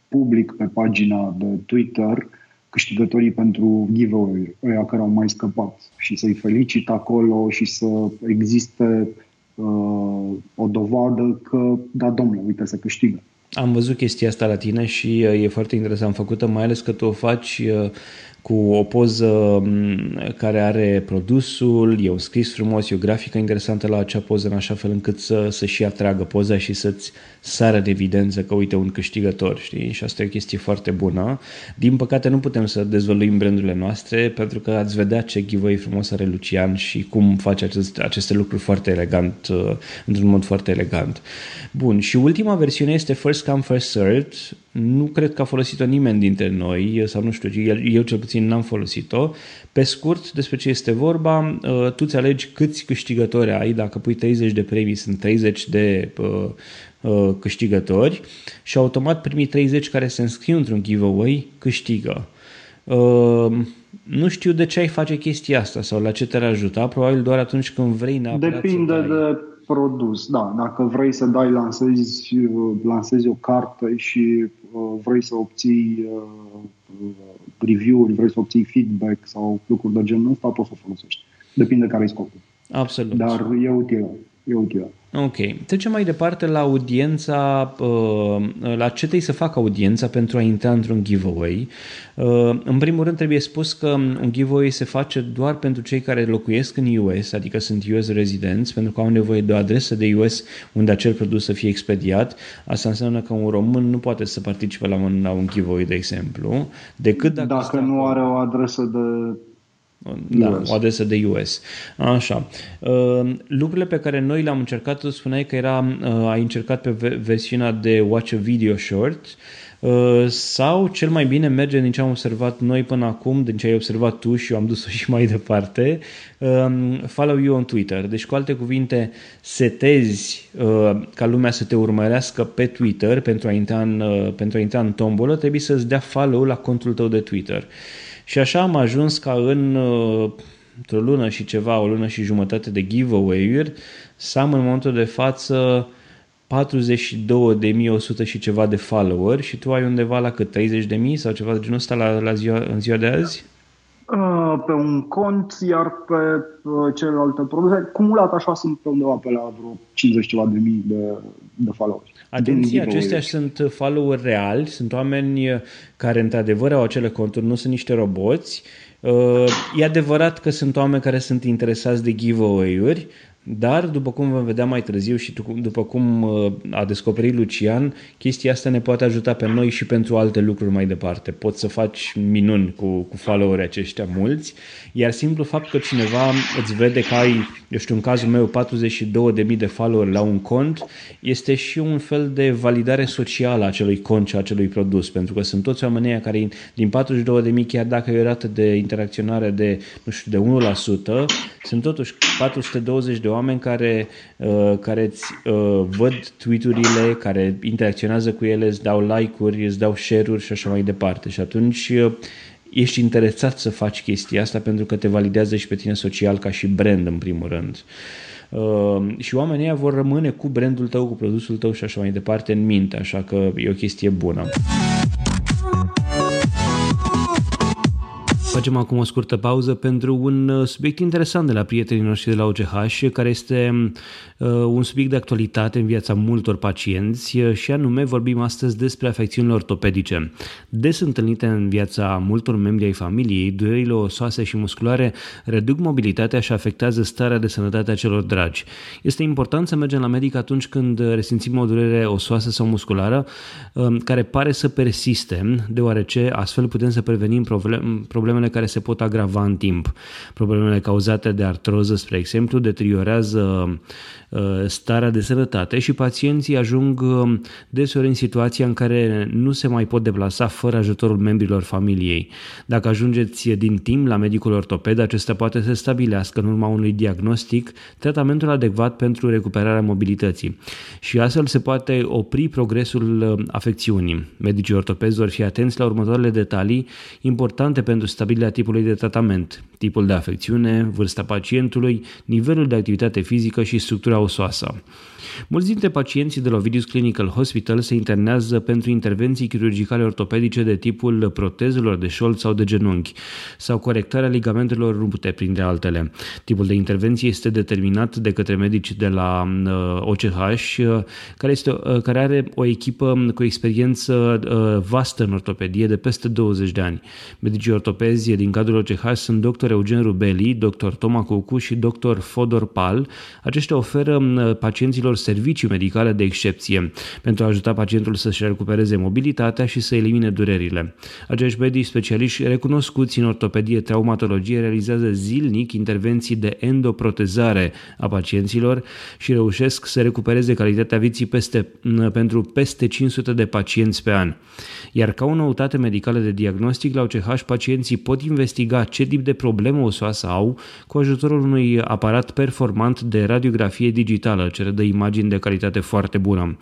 public pe pagina de Twitter câștigătorii pentru giveaway, ăia care au mai scăpat și să-i felicit acolo și să existe uh, o dovadă că, da, domnule, uite, să câștigă. Am văzut chestia asta la tine și uh, e foarte interesant făcută, mai ales că tu o faci uh, cu o poză care are produsul, e un scris frumos, e o grafică interesantă la acea poză în așa fel încât să, să și atragă poza și să-ți sară de evidență că uite un câștigător, știi? Și asta e o chestie foarte bună. Din păcate nu putem să dezvăluim brandurile noastre pentru că ați vedea ce giveaway frumos are Lucian și cum face acest, aceste lucruri foarte elegant, uh, într-un mod foarte elegant. Bun, și ultima versiune este First Come First Served. Nu cred că a folosit-o nimeni dintre noi, sau nu știu, eu, eu cel puțin n-am folosit-o. Pe scurt, despre ce este vorba, uh, tu ți alegi câți câștigători ai, dacă pui 30 de premii, sunt 30 de uh, uh, câștigători și automat primii 30 care se înscriu într-un giveaway câștigă. Uh, nu știu de ce ai face chestia asta sau la ce te-ar ajuta, probabil doar atunci când vrei neapărat Depinde să dai. de produs, da. Dacă vrei să dai, lansezi, lansezi o carte și uh, vrei să obții uh, review-uri, vrei să obții feedback sau lucruri de genul ăsta, poți să o folosești. Depinde care e scopul. Absolut. Dar e utilă. E utilă. Ok. Trecem mai departe la audiența, uh, la ce trebuie să facă audiența pentru a intra într-un giveaway. Uh, în primul rând trebuie spus că un giveaway se face doar pentru cei care locuiesc în US, adică sunt US residents, pentru că au nevoie de o adresă de US unde acel produs să fie expediat. Asta înseamnă că un român nu poate să participe la un, la un giveaway, de exemplu, decât dacă, dacă nu are o adresă de da, US. o adresă de US. Așa. Uh, lucrurile pe care noi le-am încercat, tu spuneai că era, uh, ai încercat pe versiunea de Watch a Video Short uh, sau cel mai bine merge din ce am observat noi până acum, din ce ai observat tu și eu am dus-o și mai departe, um, follow you on Twitter. Deci, cu alte cuvinte, setezi ca lumea să te urmărească pe Twitter pentru a intra în, pentru a intra în tombolă, trebuie să-ți dea follow la contul tău de Twitter. Și așa am ajuns ca în uh, o lună și ceva, o lună și jumătate de giveaway-uri, să am în momentul de față 42.100 și ceva de follower și tu ai undeva la cât? 30.000 sau ceva de genul ăsta la, la ziua, în ziua de azi? Uh, pe un cont, iar pe uh, celelalte produse, cumulat așa sunt pe undeva pe la vreo 50 ceva de mii de, de followers. Atenție, acestea sunt follower reali, sunt oameni care într-adevăr au acele conturi, nu sunt niște roboți. Uh, e adevărat că sunt oameni care sunt interesați de giveaway-uri, dar, după cum vom vedea mai târziu și după cum uh, a descoperit Lucian, chestia asta ne poate ajuta pe noi și pentru alte lucruri mai departe. Poți să faci minuni cu, cu followerii aceștia mulți, iar simplu fapt că cineva îți vede că ai, eu știu, în cazul meu, 42.000 de followeri la un cont, este și un fel de validare socială a acelui cont și a acelui produs, pentru că sunt toți oamenii care din 42.000, chiar dacă e o rată de interacționare de, nu știu, de 1%, sunt totuși 420 de oameni oameni care, uh, care îți uh, văd tweet-urile, care interacționează cu ele, îți dau like-uri, îți dau share-uri și așa mai departe. Și atunci uh, ești interesat să faci chestia asta pentru că te validează și pe tine social ca și brand în primul rând. Uh, și oamenii ăia vor rămâne cu brandul tău, cu produsul tău și așa mai departe în minte, așa că e o chestie bună. Facem acum o scurtă pauză pentru un uh, subiect interesant de la prietenii noștri de la OCH, care este uh, un subiect de actualitate în viața multor pacienți uh, și anume vorbim astăzi despre afecțiunile ortopedice. Des întâlnite în viața multor membri ai familiei, durerile osoase și musculare reduc mobilitatea și afectează starea de sănătate a celor dragi. Este important să mergem la medic atunci când resimțim o durere osoasă sau musculară care pare să persiste, deoarece astfel putem să prevenim problemele problemele care se pot agrava în timp. Problemele cauzate de artroză, spre exemplu, deteriorează Uh, starea de sănătate și pacienții ajung uh, deseori în situația în care nu se mai pot deplasa fără ajutorul membrilor familiei. Dacă ajungeți din timp la medicul ortoped, acesta poate să stabilească în urma unui diagnostic tratamentul adecvat pentru recuperarea mobilității și astfel se poate opri progresul uh, afecțiunii. Medicii ortopezi vor fi atenți la următoarele detalii importante pentru stabilirea tipului de tratament, tipul de afecțiune, vârsta pacientului, nivelul de activitate fizică și structura osoasă. Mulți dintre pacienții de la Ovidius Clinical Hospital se internează pentru intervenții chirurgicale ortopedice de tipul protezelor de șold sau de genunchi sau corectarea ligamentelor rupte, printre altele. Tipul de intervenție este determinat de către medici de la OCH, uh, care, este, uh, care are o echipă cu experiență uh, vastă în ortopedie de peste 20 de ani. Medicii ortopezi din cadrul OCH sunt dr. Eugen Rubeli, dr. Toma Cucu și dr. Fodor Pal. Aceștia oferă pacienților servicii medicale de excepție pentru a ajuta pacientul să-și recupereze mobilitatea și să elimine durerile. Acești medici specialiști recunoscuți în ortopedie traumatologie realizează zilnic intervenții de endoprotezare a pacienților și reușesc să recupereze calitatea vieții peste, pentru peste 500 de pacienți pe an. Iar ca o noutate medicală de diagnostic, la OCH pacienții pot investiga ce tip de problemă osoasă au cu ajutorul unui aparat performant de radiografie digitală ce redă imagini imagini de calitate foarte bună.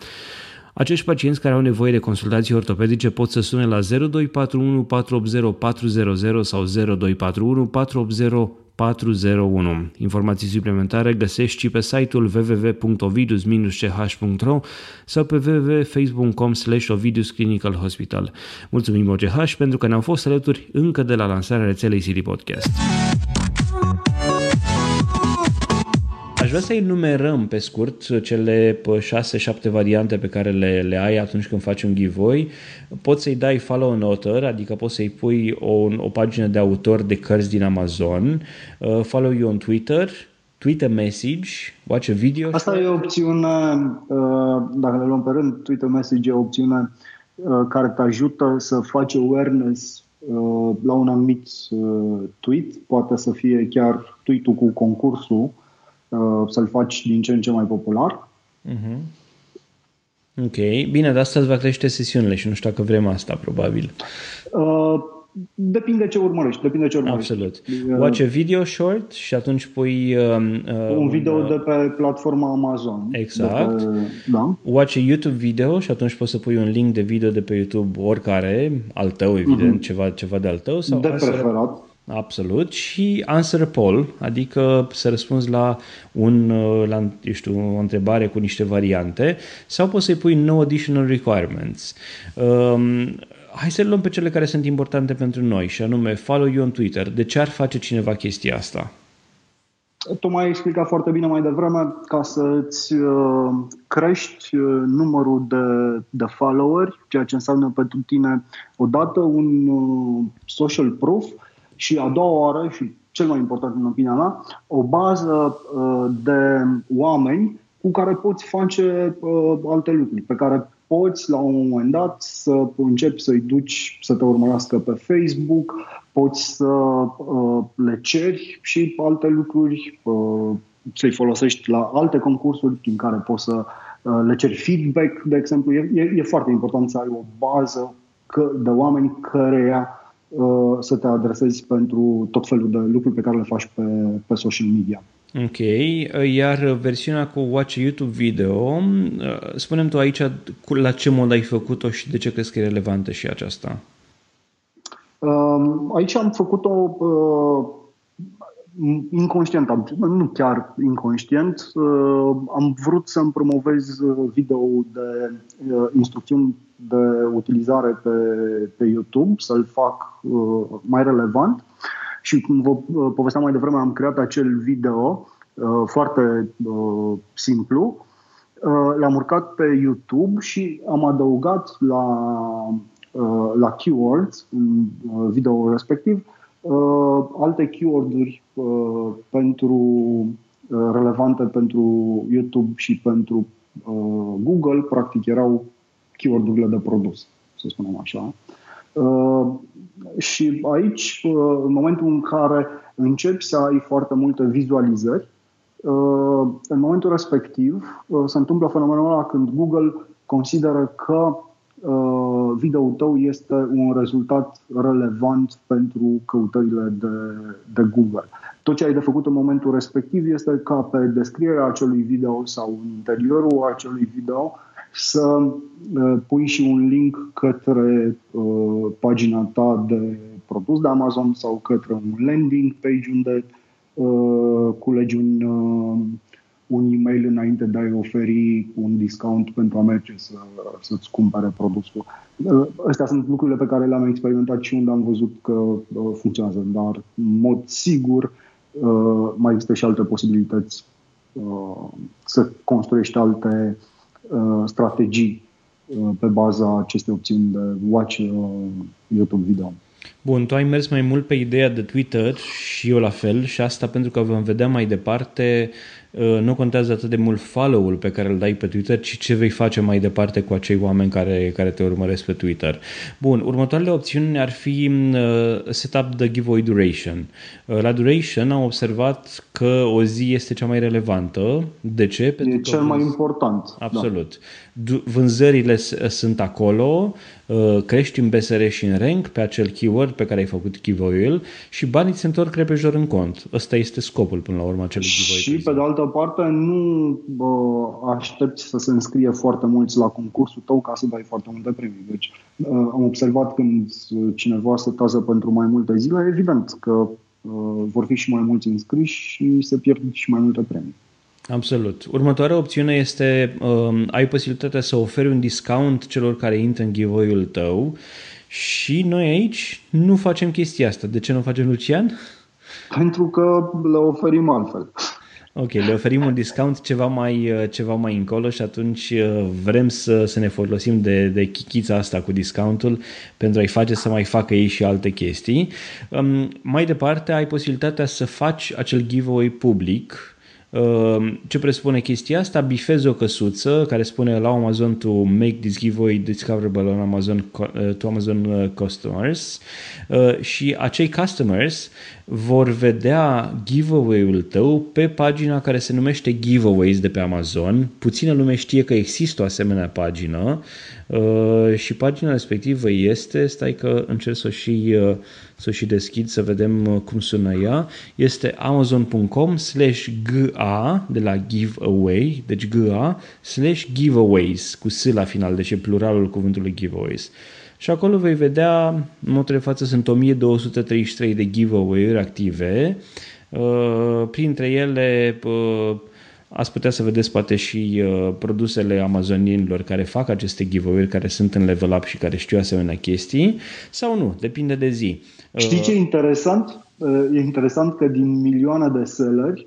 Acești pacienți care au nevoie de consultații ortopedice pot să sune la 0241 480 400 sau 0241 480 401. Informații suplimentare găsești și pe site-ul www.ovidus-ch.ro sau pe www.facebook.com slash Ovidus Clinical Hospital. Mulțumim OCH pentru că ne-au fost alături încă de la lansarea rețelei City Podcast. Aș vrea să enumerăm pe scurt cele 6-7 variante pe care le, le ai atunci când faci un giveaway. Poți să-i dai follow an author, adică poți să-i pui o, o pagină de autor de cărți din Amazon, uh, follow you on Twitter, Twitter message, watch a video. Asta e o opțiune, uh, dacă le luăm pe rând, Twitter message e o opțiune uh, care te ajută să faci awareness uh, la un anumit uh, tweet, poate să fie chiar tweet-ul cu concursul, Uh, să-l faci din ce în ce mai popular. Uh-huh. Ok, bine, dar asta îți va crește sesiunile și nu știu dacă vrem asta, probabil. Uh, depinde ce urmărești, depinde ce urmărești. Absolut. Uh, Watch a video short și atunci pui... Uh, uh, un video uh, de pe platforma Amazon. Exact. Pe, da. Watch a YouTube video și atunci poți să pui un link de video de pe YouTube oricare, al tău, evident, uh-huh. ceva, ceva de al tău. Sau de preferat. Absolut. Și answer a poll, adică să răspunzi la, un, la eu știu, o întrebare cu niște variante sau poți să-i pui no additional requirements. Um, hai să luăm pe cele care sunt importante pentru noi și anume follow you on Twitter. De ce ar face cineva chestia asta? Tu m-ai explicat foarte bine mai devreme ca să-ți uh, crești uh, numărul de, de followeri, ceea ce înseamnă pentru tine odată un uh, social proof și a doua oară, și cel mai important în opinia mea, o bază uh, de oameni cu care poți face uh, alte lucruri, pe care poți la un moment dat să începi să-i duci să te urmărească pe Facebook, poți să uh, le ceri și alte lucruri, să-i folosești la alte concursuri în care poți să le ceri feedback, de exemplu. E, e, e foarte important să ai o bază de oameni căreia Uh, să te adresezi pentru tot felul de lucruri pe care le faci pe, pe social media. Ok, iar versiunea cu Watch YouTube Video, spunem tu aici la ce mod ai făcut-o și de ce crezi că e relevantă și aceasta? Um, aici am făcut-o uh, inconștient, nu chiar inconștient, uh, am vrut să-mi promovez video de uh, instrucțiuni de utilizare pe, pe YouTube, să-l fac mai relevant. Și cum vă povesteam mai devreme, am creat acel video foarte simplu, l-am urcat pe YouTube și am adăugat la Uh, la keywords în uh, video respectiv, uh, alte keyword-uri pentru relevante pentru YouTube și pentru Google, practic erau keyword-urile de produs, să spunem așa. Și aici, în momentul în care începi să ai foarte multe vizualizări, în momentul respectiv se întâmplă fenomenul ăla când Google consideră că Uh, video-ul tău este un rezultat relevant pentru căutările de, de Google. Tot ce ai de făcut în momentul respectiv este ca pe descrierea acelui video sau în interiorul acelui video să uh, pui și un link către uh, pagina ta de produs de Amazon sau către un landing page unde uh, culegi un, uh, un e-mail înainte de a-i oferi un discount pentru a merge să, să-ți cumpere produsul. Astea sunt lucrurile pe care le-am experimentat și unde am văzut că uh, funcționează, dar în mod sigur uh, mai există și alte posibilități uh, să construiești alte strategii pe baza acestei opțiuni de watch YouTube video. Bun, tu ai mers mai mult pe ideea de Twitter și eu la fel și asta pentru că vom vedea mai departe Uh, nu contează atât de mult follow-ul pe care îl dai pe Twitter, ci ce vei face mai departe cu acei oameni care, care te urmăresc pe Twitter. Bun, următoarele opțiuni ar fi uh, setup the giveaway duration. Uh, la duration am observat că o zi este cea mai relevantă. De ce? Pentru e cel mai important. Da. Absolut. Da. Vânzările sunt acolo, uh, crești în BSR și în rank pe acel keyword pe care ai făcut giveaway-ul și banii se întorc repejor în cont. Ăsta este scopul până la urmă acelui giveaway. Și pe de altă parte nu bă, aștepți să se înscrie foarte mulți la concursul tău ca să dai foarte multe premii. Deci uh, am observat când cineva se tază pentru mai multe zile, evident că uh, vor fi și mai mulți înscriși și se pierd și mai multe premii. Absolut. Următoarea opțiune este um, ai posibilitatea să oferi un discount celor care intră în giveaway-ul tău și noi aici nu facem chestia asta. De ce nu facem, Lucian? Pentru că le oferim altfel. Ok, le oferim un discount ceva mai, uh, ceva mai încolo și atunci uh, vrem să, să ne folosim de, de chichița asta cu discountul pentru a-i face să mai facă ei și alte chestii. Um, mai departe, ai posibilitatea să faci acel giveaway public Ehm, ce presupune chestia asta? Bifezi o căsuță care spune la Amazon to make this giveaway discoverable on Amazon eh, to Amazon eh, customers eh, și acei customers vor vedea giveaway-ul tău pe pagina care se numește Giveaways de pe Amazon. Puțină lume știe că există o asemenea pagină și pagina respectivă este, stai că încerc să o și să o și deschid să vedem uh, cum sună ea, este amazon.com slash GA de la giveaway, deci GA slash giveaways cu S la final, deci e pluralul cuvântului giveaways. Și acolo vei vedea, în modul de față sunt 1233 de giveaway-uri active, uh, printre ele uh, ați putea să vedeți poate și uh, produsele amazonienilor care fac aceste giveaway care sunt în level up și care știu asemenea chestii, sau nu, depinde de zi. Știi ce e interesant? E interesant că din milioane de selleri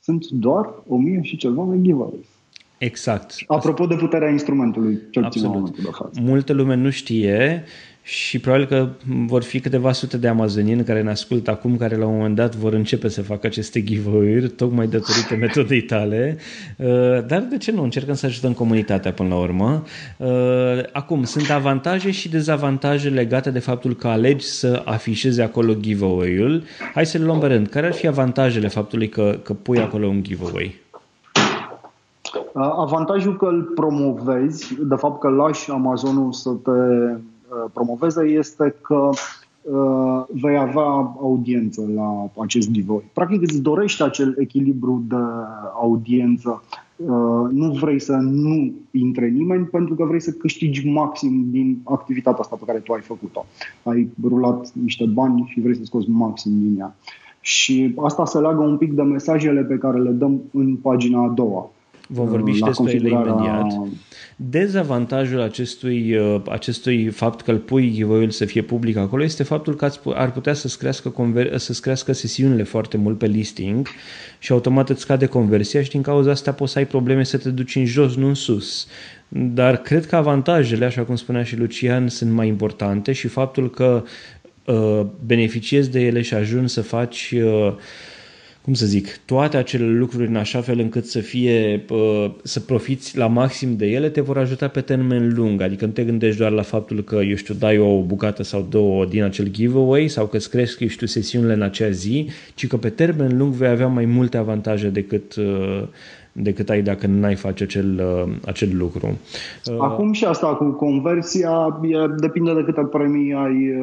sunt doar o mie și ceva de giveaways. Exact. Apropo de puterea instrumentului, cel Absolut. de față. Multă lume nu știe și probabil că vor fi câteva sute de amazonieni care ne ascultă acum, care la un moment dat vor începe să facă aceste giveaway-uri, tocmai datorită metodei tale. Uh, dar de ce nu? Încercăm să ajutăm comunitatea până la urmă. Uh, acum, sunt avantaje și dezavantaje legate de faptul că alegi să afișezi acolo giveaway-ul. Hai să le luăm pe rând. Care ar fi avantajele faptului că, că pui acolo un giveaway? Avantajul că îl promovezi, de fapt că lași Amazonul să te Uh, promoveze este că uh, vei avea audiență la acest giveaway. Practic îți dorești acel echilibru de audiență. Uh, nu vrei să nu intre nimeni pentru că vrei să câștigi maxim din activitatea asta pe care tu ai făcut-o. Ai rulat niște bani și vrei să scoți maxim din ea. Și asta se leagă un pic de mesajele pe care le dăm în pagina a doua Vom vorbi și despre ele imediat. Dezavantajul acestui, uh, acestui fapt că îl pui giveaway să fie public acolo este faptul că ar putea să-ți crească, conver- să crească sesiunile foarte mult pe listing și automat îți scade conversia și din cauza asta poți să ai probleme să te duci în jos, nu în sus. Dar cred că avantajele, așa cum spunea și Lucian, sunt mai importante și faptul că uh, beneficiezi de ele și ajungi să faci uh, cum să zic, toate acele lucruri în așa fel încât să fie, să profiți la maxim de ele, te vor ajuta pe termen lung. Adică nu te gândești doar la faptul că, eu știu, dai o bucată sau două din acel giveaway sau că îți cresc, eu știu, sesiunile în acea zi, ci că pe termen lung vei avea mai multe avantaje decât decât ai dacă n-ai face acel, acel lucru. Acum și asta cu conversia depinde de câte premii ai,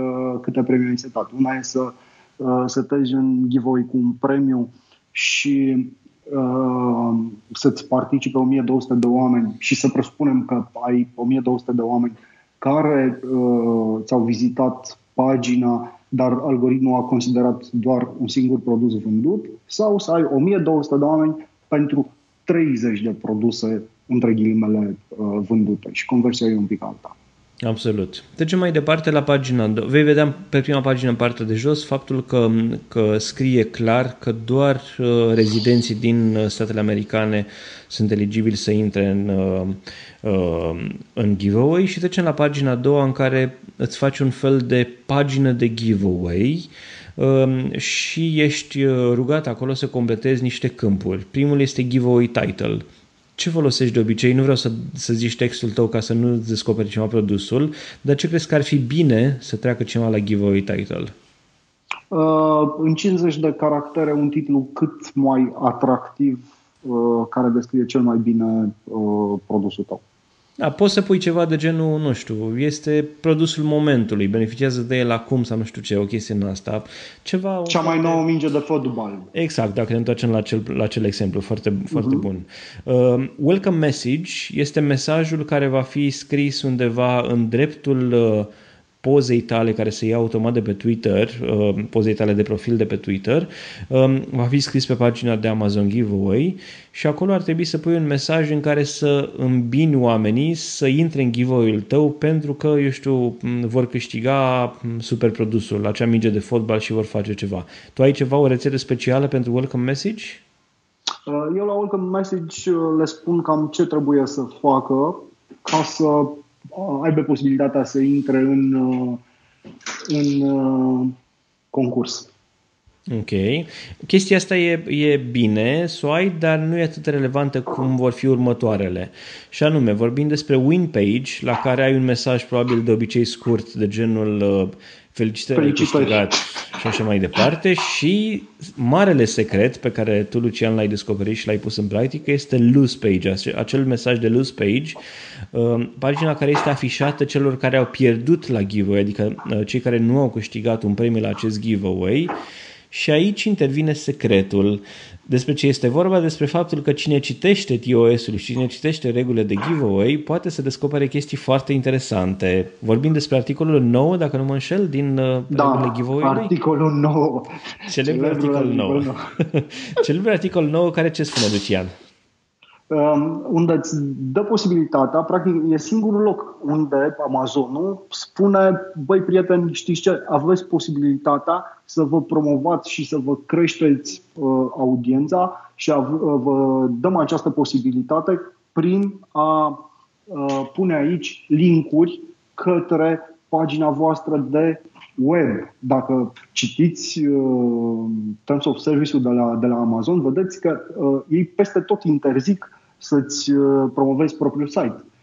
câte premii ai setat. Una e să uh, setezi un giveaway cu un premiu și uh, să-ți participe 1200 de oameni și să presupunem că ai 1200 de oameni care uh, ți-au vizitat pagina, dar algoritmul a considerat doar un singur produs vândut, sau să ai 1200 de oameni pentru 30 de produse între ghilimele uh, vândute și conversia e un pic alta. Absolut. Trecem mai departe la pagina. Vei vedea pe prima pagină, în partea de jos, faptul că, că scrie clar că doar uh, rezidenții din uh, statele americane sunt eligibili să intre în, uh, uh, în giveaway și trecem la pagina a doua în care îți faci un fel de pagină de giveaway uh, și ești uh, rugat acolo să completezi niște câmpuri. Primul este giveaway title ce folosești de obicei? Nu vreau să, să zici textul tău ca să nu descoperi ceva produsul, dar ce crezi că ar fi bine să treacă cineva la giveaway title? Uh, în 50 de caractere un titlu cât mai atractiv uh, care descrie cel mai bine uh, produsul tău. Da, poți să pui ceva de genul, nu știu, este produsul momentului, beneficiază de el acum sau nu știu ce, o chestie în asta. Ceva, Cea mai nouă minge de fotbal. Exact, dacă ne întoarcem la acel, la acel exemplu, foarte, uh-huh. foarte bun. Uh, welcome message este mesajul care va fi scris undeva în dreptul uh, pozei tale care se ia automat de pe Twitter, uh, pozei tale de profil de pe Twitter, um, va fi scris pe pagina de Amazon Giveaway și acolo ar trebui să pui un mesaj în care să îmbini oamenii să intre în giveaway-ul tău pentru că, eu știu, vor câștiga super produsul, acea minge de fotbal și vor face ceva. Tu ai ceva, o rețetă specială pentru welcome message? Uh, eu la welcome message uh, le spun cam ce trebuie să facă ca să aibă posibilitatea să intre în, uh, în uh, concurs. Ok. Chestia asta e, e bine să o ai, dar nu e atât de relevantă cum vor fi următoarele. Și anume, vorbim despre win page, la care ai un mesaj probabil de obicei scurt, de genul uh, felicitări, felicitări. câștigat și așa mai departe. Și marele secret pe care tu, Lucian, l-ai descoperit și l-ai pus în practică este lose page, acel mesaj de lose page, uh, pagina care este afișată celor care au pierdut la giveaway, adică uh, cei care nu au câștigat un premiu la acest giveaway și aici intervine secretul despre ce este vorba, despre faptul că cine citește TOS-ul și cine citește regulile de giveaway poate să descopere chestii foarte interesante. Vorbim despre articolul 9, dacă nu mă înșel, din uh, da, regulile giveaway-ului? articolul 9. Celebrul articol 9. Celebrul articol 9 care ce spune, Lucian? Um, unde îți dă posibilitatea, practic e singurul loc unde Amazonul spune, băi prieteni, știți ce, aveți posibilitatea să vă promovați și să vă creșteți uh, audiența și a, uh, vă dăm această posibilitate prin a uh, pune aici linkuri către pagina voastră de web. Dacă citiți uh, Terms of Service-ul de la, de la Amazon, vedeți că uh, ei peste tot interzic să-ți uh, promovezi propriul site. Uh,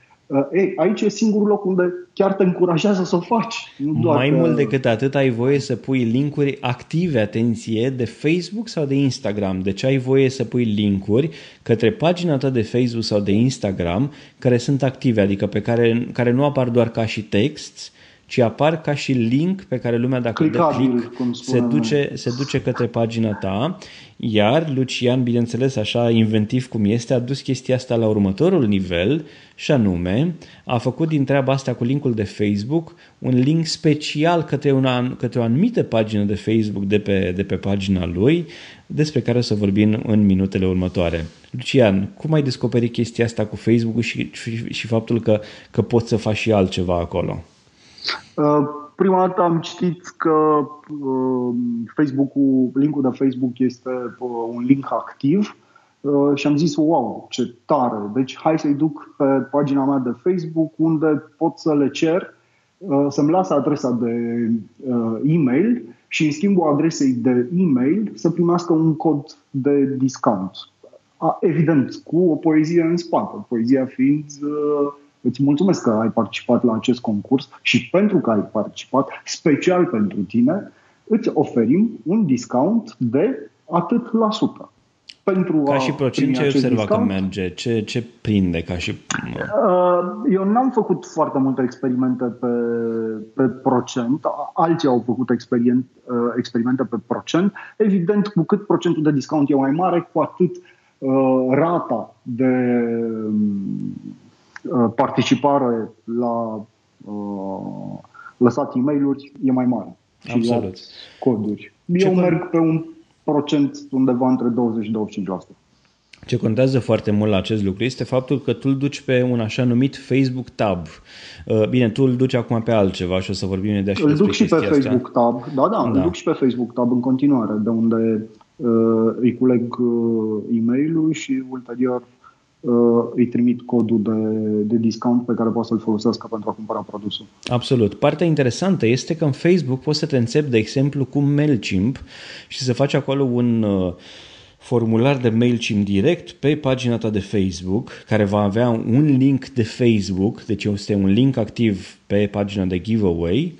ei, aici e singurul loc unde chiar te încurajează să o faci. Nu doar Mai că... mult decât atât, ai voie să pui linkuri active, atenție, de Facebook sau de Instagram. Deci ai voie să pui linkuri către pagina ta de Facebook sau de Instagram care sunt active, adică pe care, care nu apar doar ca și text, ci apar ca și link pe care lumea dacă Clicabil, dă click cum se spunem duce, se duce către pagina ta, iar Lucian, bineînțeles așa inventiv cum este, a dus chestia asta la următorul nivel și anume a făcut din treaba asta cu linkul de Facebook un link special către, una, către o anumită pagină de Facebook de pe, de pe pagina lui, despre care o să vorbim în minutele următoare. Lucian, cum ai descoperit chestia asta cu Facebook și, și, și faptul că, că poți să faci și altceva acolo? Uh, prima dată am citit că uh, Facebook-ul, linkul de Facebook este uh, un link activ uh, și am zis, wow, ce tare! Deci hai să-i duc pe pagina mea de Facebook unde pot să le cer uh, să-mi lasă adresa de uh, e-mail și în schimbul adresei de e-mail să primească un cod de discount. A, evident, cu o poezie în spate. Poezia fiind uh, îți mulțumesc că ai participat la acest concurs și pentru că ai participat, special pentru tine, îți oferim un discount de atât la sută. Pentru ca și procent, ce ai observat că merge? Ce, ce prinde ca și... Uh, eu n-am făcut foarte multe experimente pe, pe procent, alții au făcut experiment, uh, experimente pe procent. Evident, cu cât procentul de discount e mai mare, cu atât uh, rata de Uh, participare la uh, lăsat e mail e mai mare. Și Absolut. coduri. Ce Eu merg pe un procent undeva între 20 și 25%. Ce contează foarte mult la acest lucru este faptul că tu îl duci pe un așa numit Facebook tab. Uh, bine, tu îl duci acum pe altceva și o să vorbim de așa Îl duc și pe Facebook asta. tab, da, da, da, îl duc și pe Facebook tab în continuare, de unde uh, îi culeg uh, e mail și ulterior Uh, îi trimit codul de, de discount pe care poate să-l folosească pentru a cumpăra produsul. Absolut. Partea interesantă este că în Facebook poți să te înțepi, de exemplu, cu MailChimp și să faci acolo un uh, formular de MailChimp direct pe pagina ta de Facebook, care va avea un link de Facebook, deci este un link activ pe pagina de giveaway,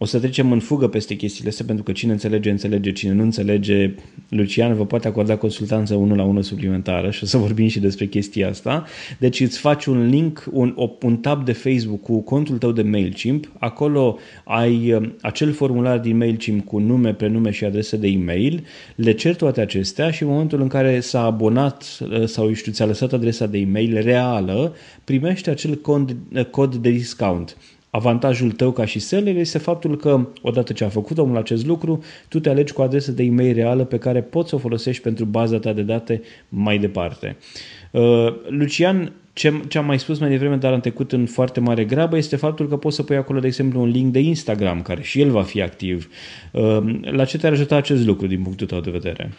o să trecem în fugă peste chestiile astea pentru că cine înțelege, înțelege, cine nu înțelege, Lucian vă poate acorda consultanță 1 la 1 suplimentară și o să vorbim și despre chestia asta. Deci îți faci un link, un, un tab de Facebook cu contul tău de MailChimp, acolo ai um, acel formular din MailChimp cu nume, prenume și adresă de e-mail, le cer toate acestea și în momentul în care s-a abonat uh, sau știu, ți-a lăsat adresa de e-mail reală, primește acel cod, uh, cod de discount. Avantajul tău ca și seller este faptul că, odată ce a făcut omul acest lucru, tu te alegi cu adresă de e-mail reală pe care poți să o folosești pentru baza ta de date mai departe. Uh, Lucian, ce, ce am mai spus mai devreme, dar am trecut în foarte mare grabă, este faptul că poți să pui acolo, de exemplu, un link de Instagram, care și el va fi activ. Uh, la ce te-ar ajuta acest lucru din punctul tău de vedere?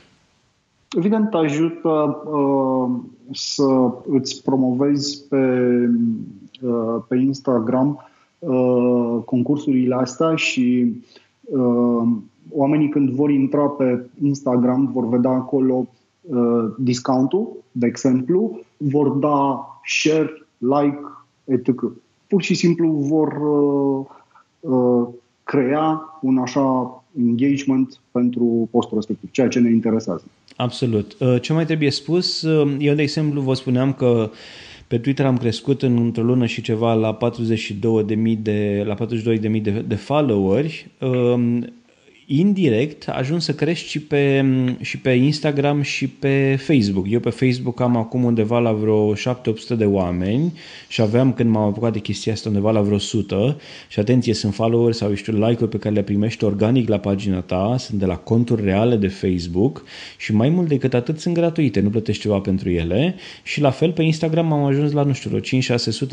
Evident, ajută uh, să îți promovezi pe, uh, pe Instagram Uh, concursurile astea și uh, oamenii când vor intra pe Instagram vor vedea acolo uh, discountul, de exemplu, vor da share, like, etc. Pur și simplu vor uh, uh, crea un așa engagement pentru postul respectiv, ceea ce ne interesează. Absolut. Uh, ce mai trebuie spus? Eu, de exemplu, vă spuneam că pe Twitter am crescut în într-o lună și ceva la 42.000 de, la 42.000 de, de followeri. Um, indirect ajuns să crești și pe, și pe Instagram și pe Facebook. Eu pe Facebook am acum undeva la vreo 7-800 de oameni și aveam când m-am apucat de chestia asta undeva la vreo 100 și atenție, sunt followers sau știu like-uri pe care le primești organic la pagina ta, sunt de la conturi reale de Facebook și mai mult decât atât sunt gratuite, nu plătești ceva pentru ele. Și la fel pe Instagram am ajuns la, nu știu,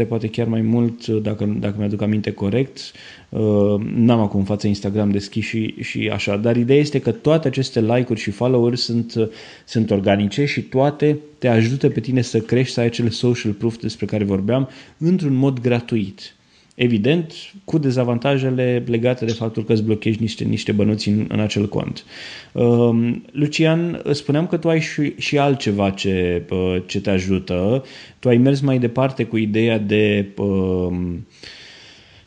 5-600, poate chiar mai mult, dacă, dacă mi-aduc aminte corect, Uh, n-am acum în față Instagram deschis și, și așa, dar ideea este că toate aceste like-uri și follow-uri sunt, uh, sunt organice și toate te ajută pe tine să crești, să ai acele social proof despre care vorbeam, într-un mod gratuit. Evident, cu dezavantajele legate de faptul că îți blochezi niște, niște bănuți în, în acel cont. Uh, Lucian, spuneam că tu ai și, și altceva ce, uh, ce te ajută. Tu ai mers mai departe cu ideea de uh,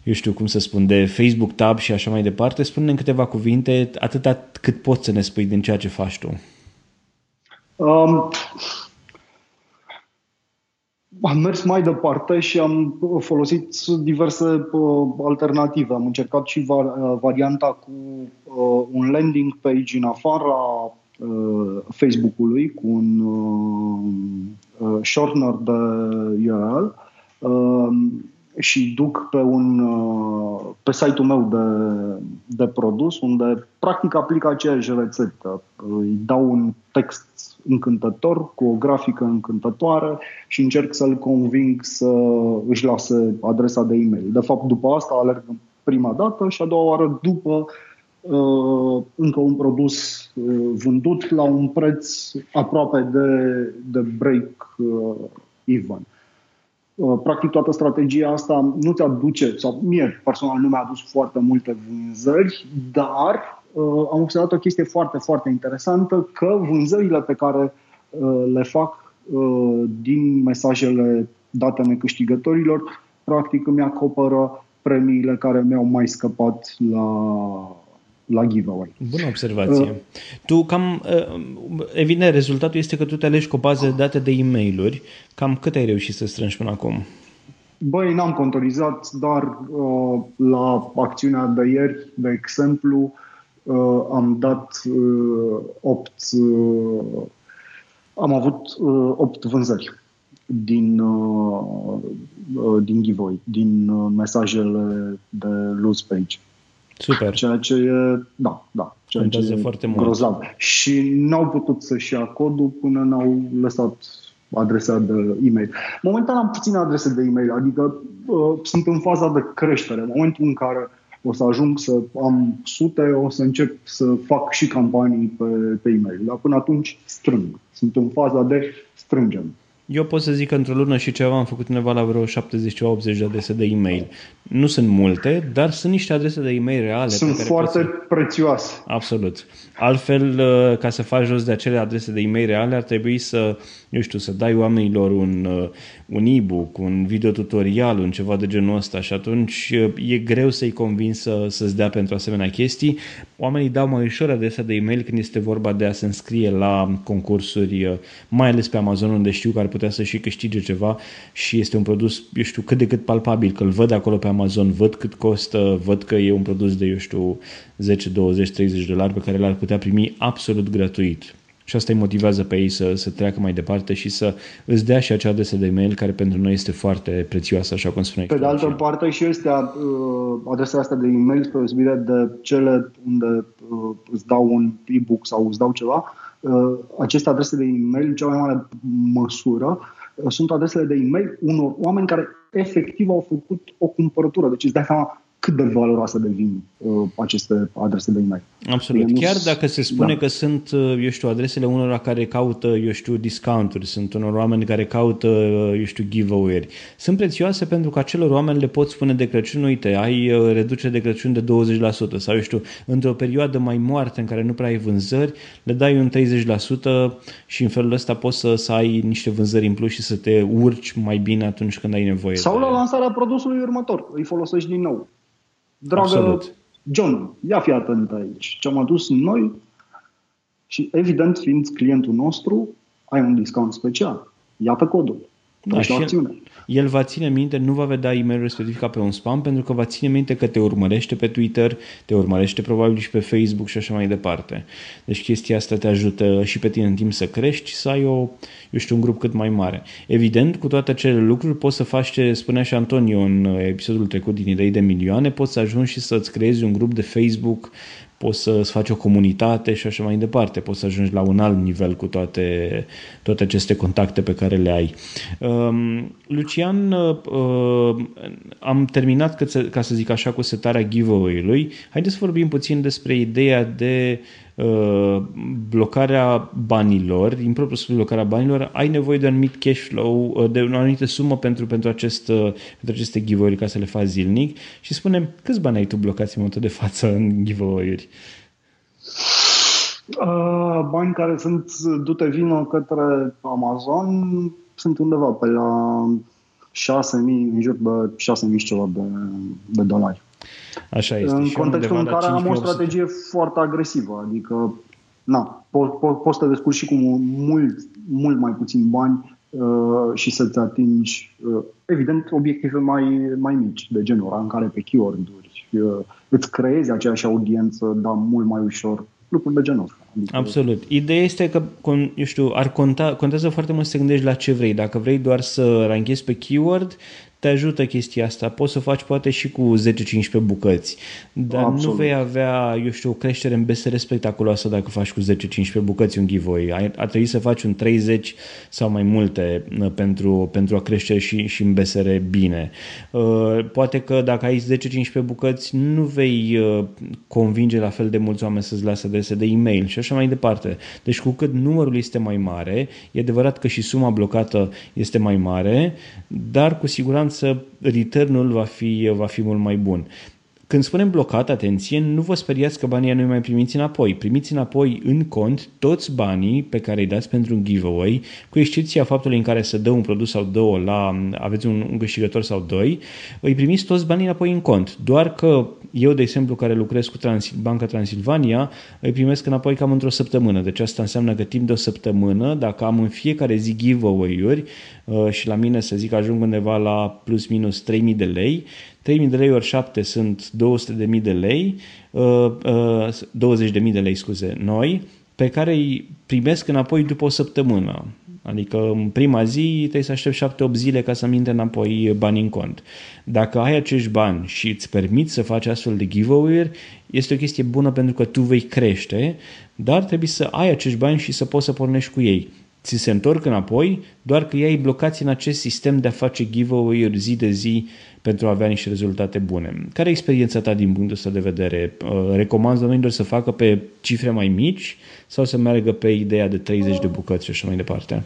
eu știu cum să spun, de Facebook tab și așa mai departe, spune în câteva cuvinte atâta cât poți să ne spui din ceea ce faci tu. Um, am mers mai departe și am folosit diverse alternative. Am încercat și varianta cu un landing page în afara Facebook-ului, cu un shortener de URL și duc pe, un, uh, pe site-ul meu de, de produs, unde practic aplic aceeași rețetă. Îi dau un text încântător, cu o grafică încântătoare și încerc să-l conving să își lase adresa de e-mail. De fapt, după asta alerg prima dată și a doua oară după uh, încă un produs uh, vândut la un preț aproape de, de break uh, even. Uh, practic toată strategia asta nu ți aduce, sau mie personal nu mi-a adus foarte multe vânzări, dar uh, am observat o chestie foarte, foarte interesantă, că vânzările pe care uh, le fac uh, din mesajele date necâștigătorilor, practic îmi acoperă premiile care mi-au mai scăpat la la giveaway. Bună observație. Uh, tu cam, uh, evident, rezultatul este că tu te alegi cu o bază de date de e mail Cam cât ai reușit să strângi până acum? Băi, n-am contorizat, dar uh, la acțiunea de ieri, de exemplu, uh, am dat uh, 8 uh, am avut uh, 8 vânzări din, uh, uh, din giveaway, din uh, mesajele de loose page. Super. Ceea ce e, da, da, ceea Contează ce foarte e mult. grozav. Și n-au putut să-și ia codul până n-au lăsat adresa de e-mail. Momentan am puține adrese de e-mail, adică uh, sunt în faza de creștere. În momentul în care o să ajung să am sute, o să încep să fac și campanii pe, pe e-mail. Dar până atunci strâng. Sunt în faza de strângem. Eu pot să zic că într-o lună și ceva am făcut undeva la vreo 70-80 de adrese de e-mail. Nu sunt multe, dar sunt niște adrese de e-mail reale. Sunt pe care foarte poți să... prețioase. Absolut. Altfel, uh, ca să faci jos de acele adrese de e-mail reale, ar trebui să, eu știu, să dai oamenilor un, uh, un e-book, un video tutorial, un ceva de genul ăsta și atunci uh, e greu să-i convingi să, să-ți dea pentru asemenea chestii. Oamenii dau mai ușor adresa de e-mail când este vorba de a se înscrie la concursuri, mai ales pe Amazon, unde știu că ar putea să și câștige ceva și este un produs, eu știu, cât de cât palpabil, că îl văd acolo pe Amazon, văd cât costă, văd că e un produs de, eu știu, 10, 20, 30 de dolari pe care l-ar putea primi absolut gratuit. Și asta îi motivează pe ei să, să treacă mai departe și să îți dea și acea adresă de e-mail care pentru noi este foarte prețioasă, așa cum spuneai. Pe de altă parte și este uh, adresa asta de e-mail, spre deosebire de cele unde uh, îți dau un e-book sau îți dau ceva, uh, aceste adrese de e-mail, în cea mai mare măsură, uh, sunt adresele de e-mail unor oameni care efectiv au făcut o cumpărătură. Deci îți dai seama cât de valoroase devin uh, aceste adrese de e-mail. Absolut. Ele nu Chiar s- dacă se spune da. că sunt, uh, eu știu, adresele unora care caută, eu știu, discounturi, sunt unor oameni care caută, uh, eu știu, giveaway-uri. Sunt prețioase pentru că acelor oameni le poți spune de Crăciun, uite, ai uh, reducere de Crăciun de 20% sau, eu știu, într-o perioadă mai moarte în care nu prea ai vânzări, le dai un 30% și în felul ăsta poți să, să ai niște vânzări în plus și să te urci mai bine atunci când ai nevoie. Sau de... la lansarea produsului următor. Îi folosești din nou. Dragă Absolut. John, ia fi atent aici. Ce am adus noi și evident, fiind clientul nostru, ai un discount special. Iată codul. Da, Da, și la el- acțiune. El va ține minte, nu va vedea e-mailul respectiv ca pe un spam, pentru că va ține minte că te urmărește pe Twitter, te urmărește probabil și pe Facebook și așa mai departe. Deci chestia asta te ajută și pe tine în timp să crești, să ai o, eu știu, un grup cât mai mare. Evident, cu toate acele lucruri poți să faci ce spunea și Antonio în episodul trecut din Idei de Milioane, poți să ajungi și să-ți creezi un grup de Facebook poți să-ți faci o comunitate și așa mai departe. Poți să ajungi la un alt nivel cu toate, toate aceste contacte pe care le ai. Um, Lucian, uh, am terminat, ca să, ca să zic așa, cu setarea giveaway-ului. Haideți să vorbim puțin despre ideea de uh, blocarea banilor, din propriu spus blocarea banilor, ai nevoie de un anumit cash flow, uh, de o anumită sumă pentru, pentru, acest, uh, pentru aceste giveaway ca să le faci zilnic și spune câți bani ai tu blocați în momentul de față în giveaway-uri? Uh, bani care sunt dute vină către Amazon sunt undeva pe la 6.000, în jur de 6.000 și ceva de, de dolari. Așa este. în Și eu contextul în undeva la care am o 5.800. strategie foarte agresivă, adică na, po- po- poți să te descurci și cu mult, mult mai puțin bani uh, și să-ți atingi, uh, evident, obiective mai, mai mici, de genul rancare pe keyword-uri, uh, îți creezi aceeași audiență, dar mult mai ușor, lucruri de genul ăsta. Adică... Absolut. Ideea este că, eu știu, ar conta, contează foarte mult să te gândești la ce vrei. Dacă vrei doar să ranchezi pe keyword, te ajută chestia asta. Poți să faci poate și cu 10-15 bucăți, dar Absolut. nu vei avea, eu știu, o creștere în BSR spectaculoasă dacă faci cu 10-15 bucăți un giveaway. Ar trebui să faci un 30 sau mai multe uh, pentru, pentru a crește și, și în BSR bine. Uh, poate că dacă ai 10-15 bucăți, nu vei uh, convinge la fel de mulți oameni să-ți lasă adrese de e-mail și așa mai departe. Deci cu cât numărul este mai mare, e adevărat că și suma blocată este mai mare, dar cu siguranță siguranță return-ul va fi, va fi mult mai bun. Când spunem blocat, atenție, nu vă speriați că banii nu mai primiți înapoi. Primiți înapoi în cont toți banii pe care îi dați pentru un giveaway, cu excepția faptului în care să dă un produs sau două la, aveți un, un câștigător sau doi, îi primiți toți banii înapoi în cont. Doar că eu, de exemplu, care lucrez cu Trans- Banca Transilvania, îi primesc înapoi cam într-o săptămână. Deci asta înseamnă că timp de o săptămână, dacă am în fiecare zi giveaway-uri uh, și la mine, să zic, ajung undeva la plus minus 3000 de lei, 3000 de lei ori 7 sunt 200.000 de lei, 20.000 uh, de lei, scuze, noi, pe care îi primesc înapoi după o săptămână. Adică în prima zi trebuie să aștept 7-8 zile ca să-mi intre înapoi bani în cont. Dacă ai acești bani și îți permiți să faci astfel de giveaway este o chestie bună pentru că tu vei crește, dar trebuie să ai acești bani și să poți să pornești cu ei. Ți se întorc înapoi, doar că ei blocați în acest sistem de a face giveaway-uri zi de zi pentru a avea niște rezultate bune. Care e experiența ta din punctul ăsta de vedere? Uh, Recomanzi oamenilor să facă pe cifre mai mici sau să meargă pe ideea de 30 de bucăți și așa mai departe?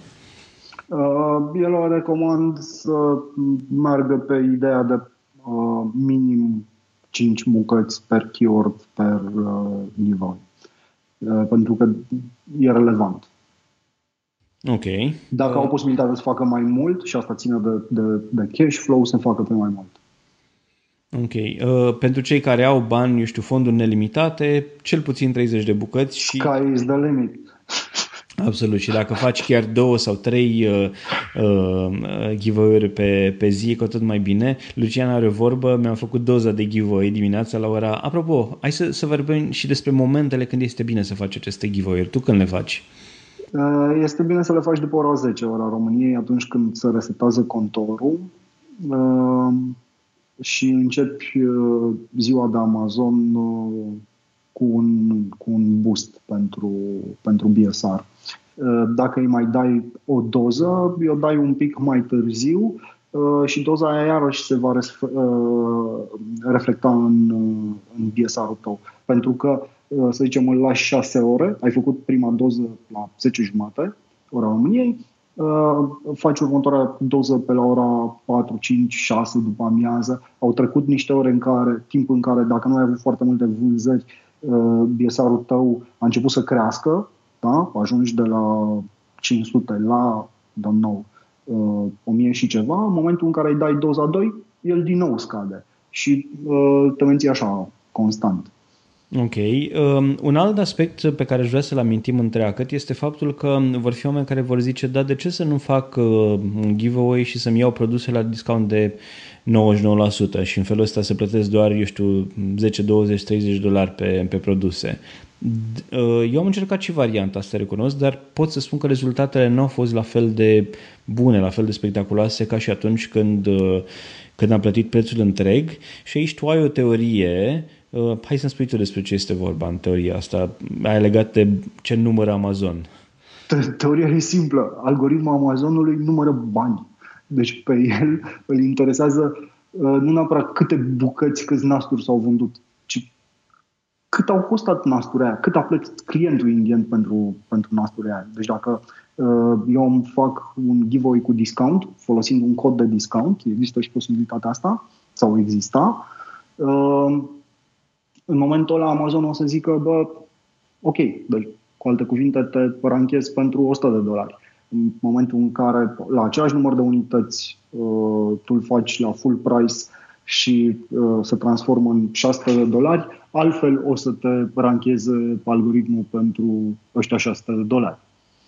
Uh, eu o recomand să meargă pe ideea de uh, minim 5 bucăți per keyword per uh, nivel. Uh, pentru că e relevant. Ok. Dacă uh, au posibilitatea să facă mai mult și asta ține de, de, de cash flow, să facă pe mai mult. Ok. Uh, pentru cei care au bani, eu știu, fonduri nelimitate, cel puțin 30 de bucăți și... Sky is the limit. Absolut. Și dacă faci chiar două sau trei uh, uh, giveaway-uri pe, pe zi, cu tot mai bine. Lucian are o vorbă, mi-am făcut doza de giveaway dimineața la ora... Apropo, hai să, să vorbim și despre momentele când este bine să faci aceste giveaway-uri. Tu când le faci? Uh, este bine să le faci după ora 10, ora României, atunci când se resetează contorul uh, și începi uh, ziua de Amazon cu un, cu un boost pentru, pentru BSR. Dacă îi mai dai o doză, o dai un pic mai târziu și doza aia iarăși se va reflecta în, în BSR-ul tău. Pentru că Uh, să zicem, la 6 ore, ai făcut prima doză la 10 jumate, ora României, uh, faci următoarea doză pe la ora 4, 5, 6 după amiază. Au trecut niște ore în care, timp în care, dacă nu ai avut foarte multe vânzări, uh, BSR-ul tău a început să crească, da? ajungi de la 500 la, don't know, 1000 și ceva, în momentul în care îi dai doza 2, el din nou scade și te menții așa, constant. Ok. Um, un alt aspect pe care aș vrea să-l amintim întreagăt este faptul că vor fi oameni care vor zice, da, de ce să nu fac uh, un giveaway și să-mi iau produse la discount de 99% și în felul ăsta să plătesc doar, eu știu, 10, 20, 30 dolari pe, pe produse. Uh, eu am încercat și varianta asta, recunosc, dar pot să spun că rezultatele nu au fost la fel de bune, la fel de spectaculoase ca și atunci când, uh, când am plătit prețul întreg și aici tu ai o teorie Uh, hai să-mi spui tu despre ce este vorba în teoria asta. Ai legat de ce numără Amazon. Teoria e simplă. Algoritmul Amazonului numără bani. Deci pe el îl interesează uh, nu neapărat câte bucăți, câți nasturi s-au vândut, ci cât au costat nasturile aia, cât a plătit clientul ingent pentru, pentru nasturile aia. Deci dacă uh, eu îmi fac un giveaway cu discount, folosind un cod de discount, există și posibilitatea asta, sau exista, uh, în momentul ăla Amazon o să zică, bă, ok, deci, cu alte cuvinte, te ranchezi pentru 100 de dolari. În momentul în care, la același număr de unități, uh, tu îl faci la full price și uh, se transformă în 600 de dolari, altfel o să te rancheze algoritmul pentru ăștia 600 de dolari.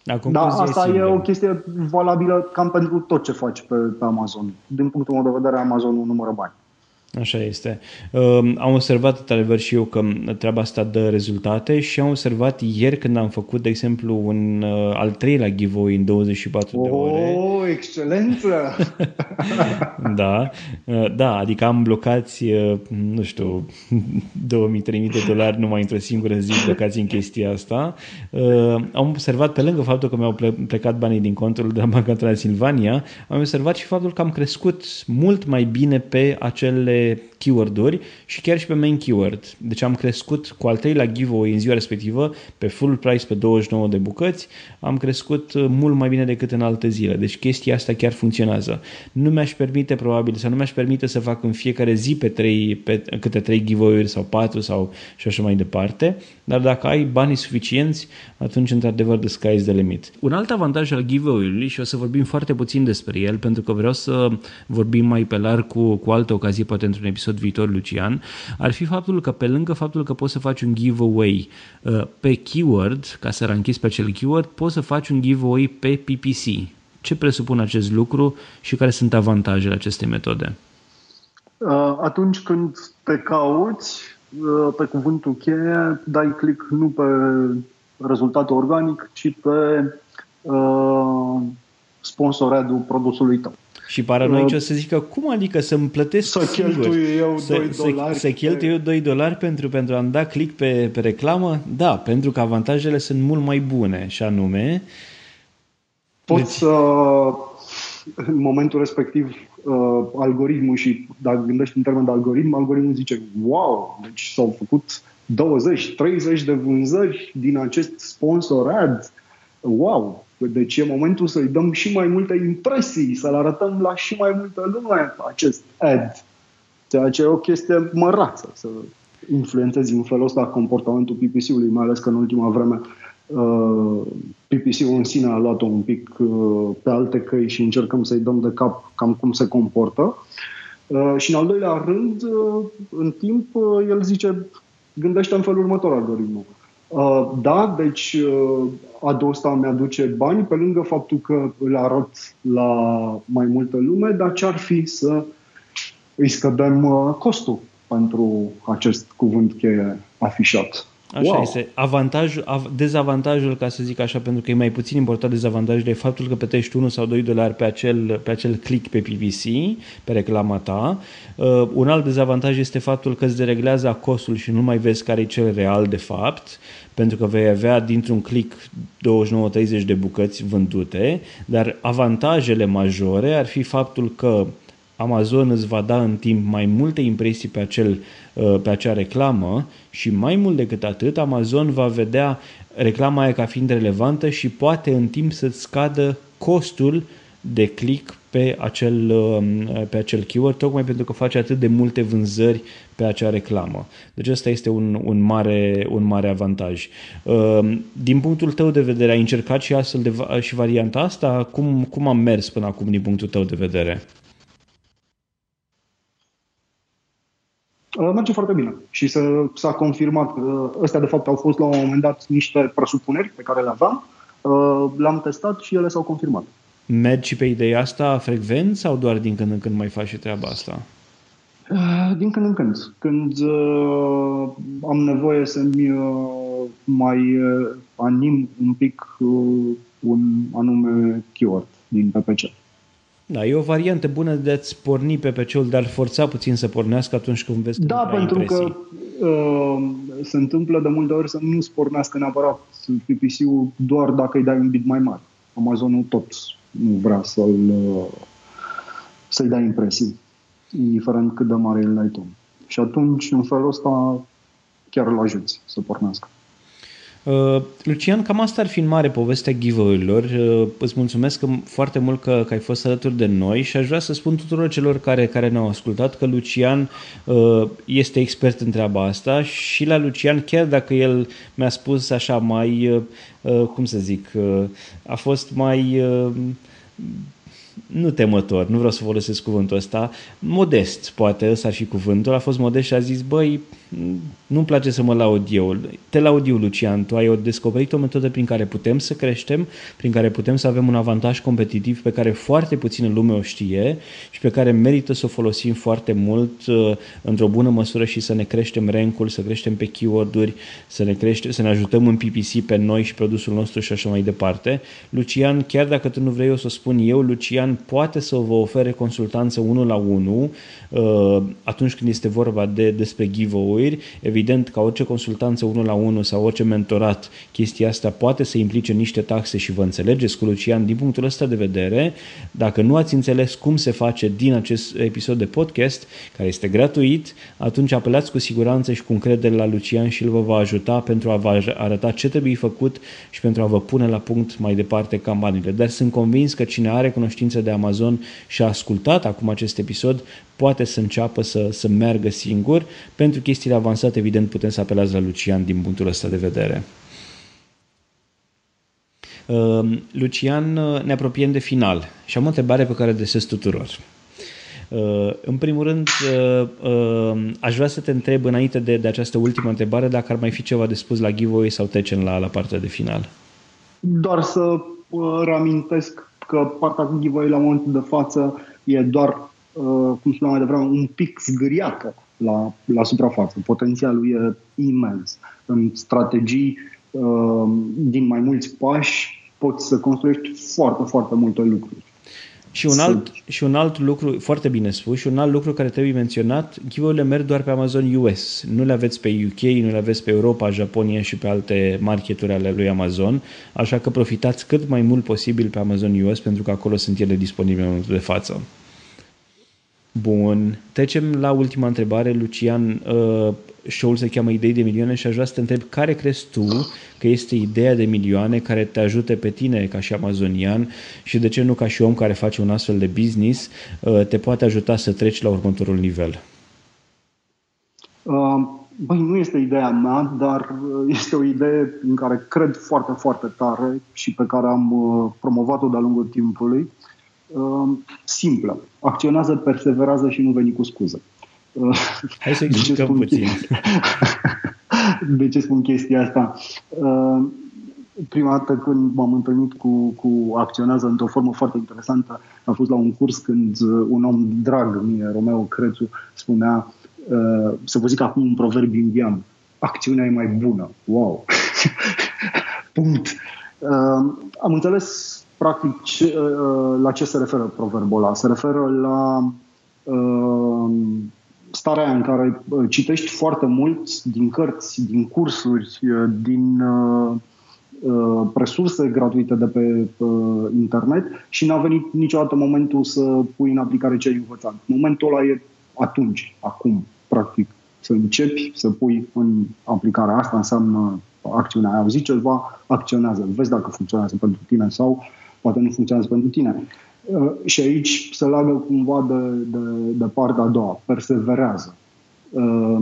Da, da asta e, e o chestie valabilă cam pentru tot ce faci pe, pe Amazon. Din punctul meu de vedere, Amazon nu numără bani. Așa este. Um, am observat, într-adevăr, și eu că treaba asta dă rezultate și am observat ieri când am făcut, de exemplu, un uh, al treilea giveaway în 24 oh, de ore. Oh, excelență! da, uh, da, adică am blocați, uh, nu știu, 2000-3000 de dolari numai într-o singură zi blocați în chestia asta. Am observat, pe lângă faptul că mi-au plecat banii din contul de la Banca Transilvania, am observat și faptul că am crescut mult mai bine pe acele eh, keyword-uri și chiar și pe main keyword. Deci am crescut cu al treilea giveaway în ziua respectivă, pe full price pe 29 de bucăți, am crescut uh, mult mai bine decât în alte zile. Deci chestia asta chiar funcționează. Nu mi-aș permite probabil sau nu mi-aș permite să fac în fiecare zi pe, 3, pe câte 3 giveaway-uri sau 4 sau și așa mai departe, dar dacă ai banii suficienți, atunci într-adevăr the sky is the limit. Un alt avantaj al giveaway-ului și o să vorbim foarte puțin despre el pentru că vreau să vorbim mai pe larg cu, cu alte ocazii, poate într-un episod viitor, Lucian, ar fi faptul că pe lângă faptul că poți să faci un giveaway uh, pe keyword, ca să ranchizi pe acel keyword, poți să faci un giveaway pe PPC. Ce presupune acest lucru și care sunt avantajele acestei metode? Uh, atunci când te cauți uh, pe cuvântul cheie, dai click nu pe rezultat organic, ci pe uh, sponsoradul produsului tău. Și paranoici uh, o să zică, cum adică să-mi plătesc să singur? Cheltui eu să, 2 dolari să, să cheltui eu 2 dolari pentru, pentru a-mi da click pe, pe reclamă? Da, pentru că avantajele sunt mult mai bune și anume... Poți deci... să, în momentul respectiv, uh, algoritmul și dacă gândești în termen de algoritm, algoritmul zice, wow, deci s-au făcut 20-30 de vânzări din acest sponsor ad. Wow, deci e momentul să-i dăm și mai multe impresii, să-l arătăm la și mai multă lume acest ad. Ceea ce e o chestie mărață, să influențezi în felul ăsta comportamentul PPC-ului, mai ales că în ultima vreme uh, PPC-ul în sine a luat-o un pic uh, pe alte căi și încercăm să-i dăm de cap cam cum se comportă. Uh, și în al doilea rând, uh, în timp, uh, el zice, gândește în felul următor algoritmul. Uh, da, deci uh, adul ăsta mi-aduce bani, pe lângă faptul că îl arăt la mai multă lume, dar ce-ar fi să îi scădem uh, costul pentru acest cuvânt cheie afișat. Așa wow. este. Avantajul, dezavantajul, ca să zic așa, pentru că e mai puțin important dezavantajul, e faptul că plătești 1 sau 2 dolari pe acel, pe acel click pe PPC, pe reclama ta. Uh, un alt dezavantaj este faptul că îți dereglează costul și nu mai vezi care e cel real de fapt, pentru că vei avea dintr-un click 29-30 de bucăți vândute, dar avantajele majore ar fi faptul că Amazon îți va da în timp mai multe impresii pe, acel, uh, pe acea reclamă și mai mult decât atât, Amazon va vedea reclama aia ca fiind relevantă și poate în timp să-ți scadă costul de click pe acel, um, pe acel keyword, tocmai pentru că face atât de multe vânzări pe acea reclamă. Deci ăsta este un, un, mare, un mare avantaj. Um, din punctul tău de vedere, ai încercat și astfel de și varianta asta? Cum, cum am mers până acum din punctul tău de vedere? Uh, merge foarte bine și s-a confirmat că ăstea de fapt au fost la un moment dat niște presupuneri pe care le aveam, uh, le-am testat și ele s-au confirmat. Mergi pe ideea asta frecvent sau doar din când în când mai faci și treaba asta? Uh, din când în când. Când uh, am nevoie să-mi uh, mai uh, anim un pic uh, un anume keyword din PPC. Da, e o variantă bună de a-ți porni pe PC-ul, dar forța puțin să pornească atunci când vezi că Da, pentru impresii. că uh, se întâmplă de multe ori să nu-ți pornească neapărat PPC-ul doar dacă îi dai un bit mai mare. Amazonul tot nu vrea să-l, uh, să-i dai impresii, indiferent cât de mare îl dai tu. Și atunci, în felul ăsta, chiar îl ajuți să pornească. Uh, Lucian, cam asta ar fi în mare povestea giveaway-urilor. Uh, îți mulțumesc că, foarte mult că, că ai fost alături de noi și aș vrea să spun tuturor celor care, care ne-au ascultat că Lucian uh, este expert în treaba asta și la Lucian, chiar dacă el mi-a spus așa mai, uh, uh, cum să zic, uh, a fost mai... Uh, nu temător, nu vreau să folosesc cuvântul ăsta, modest, poate ăsta ar fi cuvântul, a fost modest și a zis, băi, nu-mi place să mă laud eu. Te laud eu, Lucian. Tu ai descoperit o metodă prin care putem să creștem, prin care putem să avem un avantaj competitiv pe care foarte puțină lume o știe și pe care merită să o folosim foarte mult uh, într-o bună măsură și să ne creștem rankul, să creștem pe keyword-uri, să ne, crește, să ne ajutăm în PPC pe noi și produsul nostru și așa mai departe. Lucian, chiar dacă tu nu vrei o să spun eu, Lucian poate să vă ofere consultanță unul la unul uh, atunci când este vorba de despre giveaway-uri. Evident, ca orice consultanță unul la unul sau orice mentorat, chestia asta poate să implice niște taxe și vă înțelegeți cu Lucian din punctul ăsta de vedere. Dacă nu ați înțeles cum se face din acest episod de podcast, care este gratuit, atunci apelați cu siguranță și cu încredere la Lucian și el vă va ajuta pentru a vă arăta ce trebuie făcut și pentru a vă pune la punct mai departe campaniile. Dar sunt convins că cine are cunoștință de Amazon și a ascultat acum acest episod poate să înceapă să, să meargă singur. Pentru chestiile avansate, evident, putem să apelați la Lucian din punctul ăsta de vedere. Uh, Lucian, uh, ne apropiem de final și am o întrebare pe care o adresez tuturor. Uh, în primul rând, aș vrea să te întreb înainte de, de această ultimă întrebare dacă ar mai fi ceva de spus la giveaway sau trecem la, la partea de final. Doar să reamintesc că partea cu giveaway la momentul de față e doar Uh, cum spuneam mai devreme, un pic zgâriată la, la suprafață. Potențialul e imens. În strategii uh, din mai mulți pași poți să construiești foarte, foarte multe lucruri. Și un, alt, și un alt lucru, foarte bine spus, și un alt lucru care trebuie menționat, giveaway merg doar pe Amazon US. Nu le aveți pe UK, nu le aveți pe Europa, Japonia și pe alte marketuri ale lui Amazon, așa că profitați cât mai mult posibil pe Amazon US pentru că acolo sunt ele disponibile în momentul de față. Bun. Trecem la ultima întrebare. Lucian, uh, show-ul se cheamă Idei de milioane și aș vrea să te întreb care crezi tu că este ideea de milioane care te ajute pe tine ca și amazonian și de ce nu ca și om care face un astfel de business uh, te poate ajuta să treci la următorul nivel? Uh, băi, nu este ideea mea, dar uh, este o idee în care cred foarte, foarte tare și pe care am uh, promovat-o de-a lungul timpului. Uh, uh, simplă. Acționează, perseverează și nu veni cu scuză. Uh, Hai să explicăm puțin. de ce spun chestia asta? Uh, prima dată când m-am întâlnit cu, cu Acționează într-o formă foarte interesantă, a fost la un curs când un om drag mie, Romeo Crețu, spunea, uh, să vă zic acum un proverb indian, acțiunea e mai bună. Wow! Punct. Uh, am înțeles practic, ce, uh, la ce se referă proverbul ăla? Se referă la uh, starea în care uh, citești foarte mult din cărți, din cursuri, din resurse gratuite de pe internet și n-a venit niciodată momentul să pui în aplicare ce ai învățat. Momentul ăla e atunci, acum, practic, să începi să pui în aplicare. Asta înseamnă acțiunea. Ai auzit ceva, acționează. Vezi dacă funcționează pentru tine sau poate nu funcționează pentru tine. Uh, și aici se leagă cumva de, de, de partea a doua, perseverează. Uh,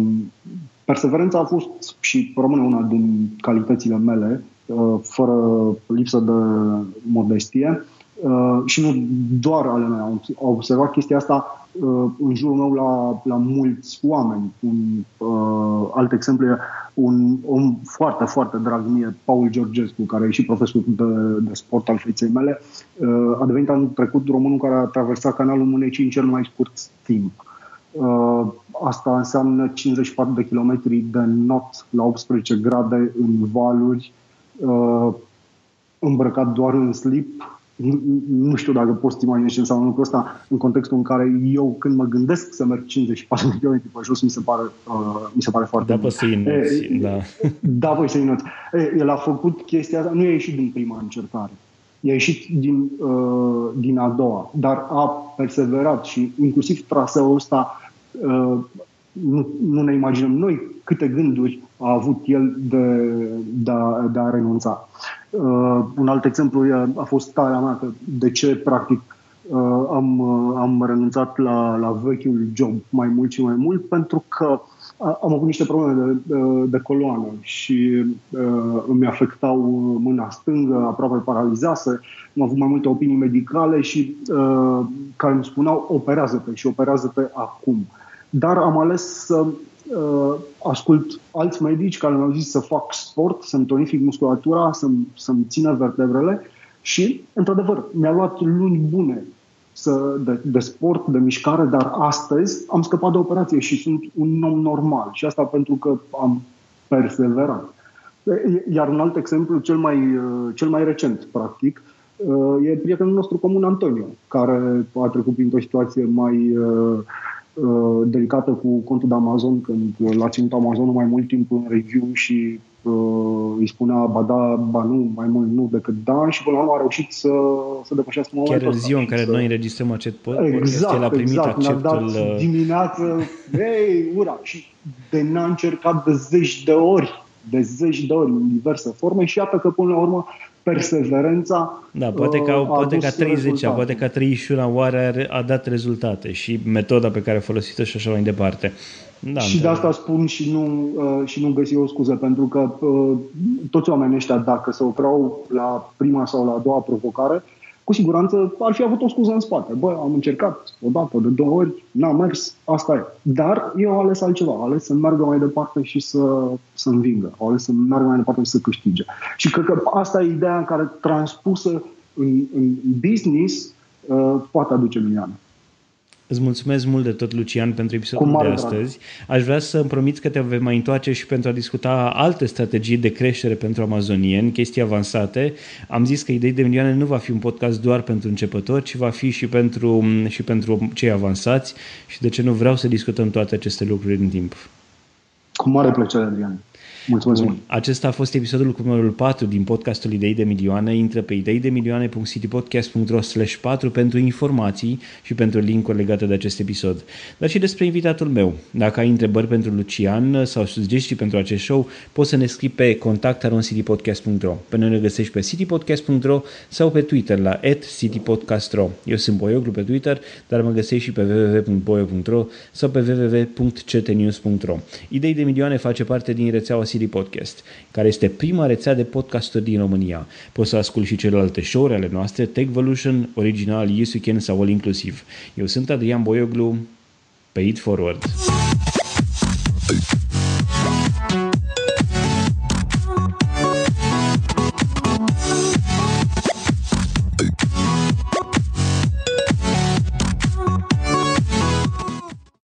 perseverența a fost și rămâne una din calitățile mele, uh, fără lipsă de modestie. Și nu doar ale mele. Am observat chestia asta uh, în jurul meu la, la mulți oameni. Un uh, alt exemplu e un om foarte, foarte drag mie, Paul Georgescu, care e și profesor de, de sport al feței mele, uh, a devenit anul trecut românul care a traversat canalul Mânecii în cel mai scurt timp. Uh, asta înseamnă 54 de kilometri de not la 18 grade în valuri, uh, îmbrăcat doar în slip, nu, nu știu dacă poți să imaginezi ce înseamnă lucrul ăsta în contextul în care eu, când mă gândesc să merg 54 de km pe jos, mi se pare, uh, mi se pare foarte da, bun. Să e, da, da. voi să inoți. El a făcut chestia asta, nu a ieșit din prima încercare. a ieșit din, uh, din a doua, dar a perseverat și inclusiv traseul ăsta uh, nu, nu ne imaginăm noi câte gânduri a avut el de, de, a, de a renunța. Uh, un alt exemplu e, a fost starea mea, că de ce practic uh, am, uh, am renunțat la, la vechiul job mai mult și mai mult, pentru că am avut niște probleme de, de, de coloană și uh, îmi afectau mâna stângă, aproape paralizase, am avut mai multe opinii medicale și uh, care îmi spuneau operează-te și operează-te acum. Dar am ales să uh, ascult alți medici care mi-au zis să fac sport, să-mi tonific musculatura, să-mi, să-mi țină vertebrele și, într-adevăr, mi-a luat luni bune să, de, de sport, de mișcare, dar astăzi am scăpat de operație și sunt un om normal. Și asta pentru că am perseverat. Iar un alt exemplu, cel mai, cel mai recent, practic, e prietenul nostru comun, Antonio, care a trecut printr-o situație mai delicată cu contul de Amazon, când l-a ținut Amazonul mai mult timp în review și uh, îi spunea ba da, ba nu, mai mult nu decât da și până la urmă a reușit să, să depășească momentul Chiar în ziua în care să... noi înregistrăm acest podcast, exact, el a primit exact, acceptul... dat uh, dimineață, hei, ura! Și de n-a încercat de zeci de ori, de zeci de ori în diverse forme și iată că până la urmă perseverența Da, poate că, uh, poate ca 30 rezultate. poate ca 31 oară a dat rezultate și metoda pe care a folosit-o și așa mai departe. Da, și de asta spun și nu, uh, și nu găsi o scuză, pentru că uh, toți oamenii ăștia, dacă se opreau la prima sau la a doua provocare, cu siguranță ar fi avut o scuză în spate. Bă, am încercat o dată, de două ori, n-a mers, asta e. Dar eu am ales altceva, am ales să meargă mai departe și să, să învingă, am ales să meargă mai departe și să câștige. Și cred că asta e ideea în care transpusă în, în business uh, poate aduce milioane. Îți mulțumesc mult de tot, Lucian, pentru episodul Cu de mare astăzi. Aș vrea să îmi promiți că te vei mai întoarce și pentru a discuta alte strategii de creștere pentru amazonieni, chestii avansate. Am zis că Idei de Milioane nu va fi un podcast doar pentru începători, ci va fi și pentru, și pentru cei avansați și de ce nu vreau să discutăm toate aceste lucruri în timp. Cu mare plăcere, Adrian. Mulțumesc mult. Acesta a fost episodul cu numărul 4 din podcastul Idei de Milioane. Intră pe ideidemilioane.citypodcast.ro 4 pentru informații și pentru link-uri legate de acest episod. Dar și despre invitatul meu. Dacă ai întrebări pentru Lucian sau sugestii pentru acest show, poți să ne scrii pe contact.citypodcast.ro Pe noi ne găsești pe citypodcast.ro sau pe Twitter la citypodcast.ro Eu sunt Boioglu pe Twitter, dar mă găsești și pe www.boio.ro sau pe www.ctnews.ro Idei de Milioane face parte din rețeaua City Podcast, care este prima rețea de podcasturi din România. Poți să asculti și celelalte show-uri ale noastre, Techvolution, Original, Yes Weekend sau All Inclusiv. Eu sunt Adrian Boioglu, pe It Forward.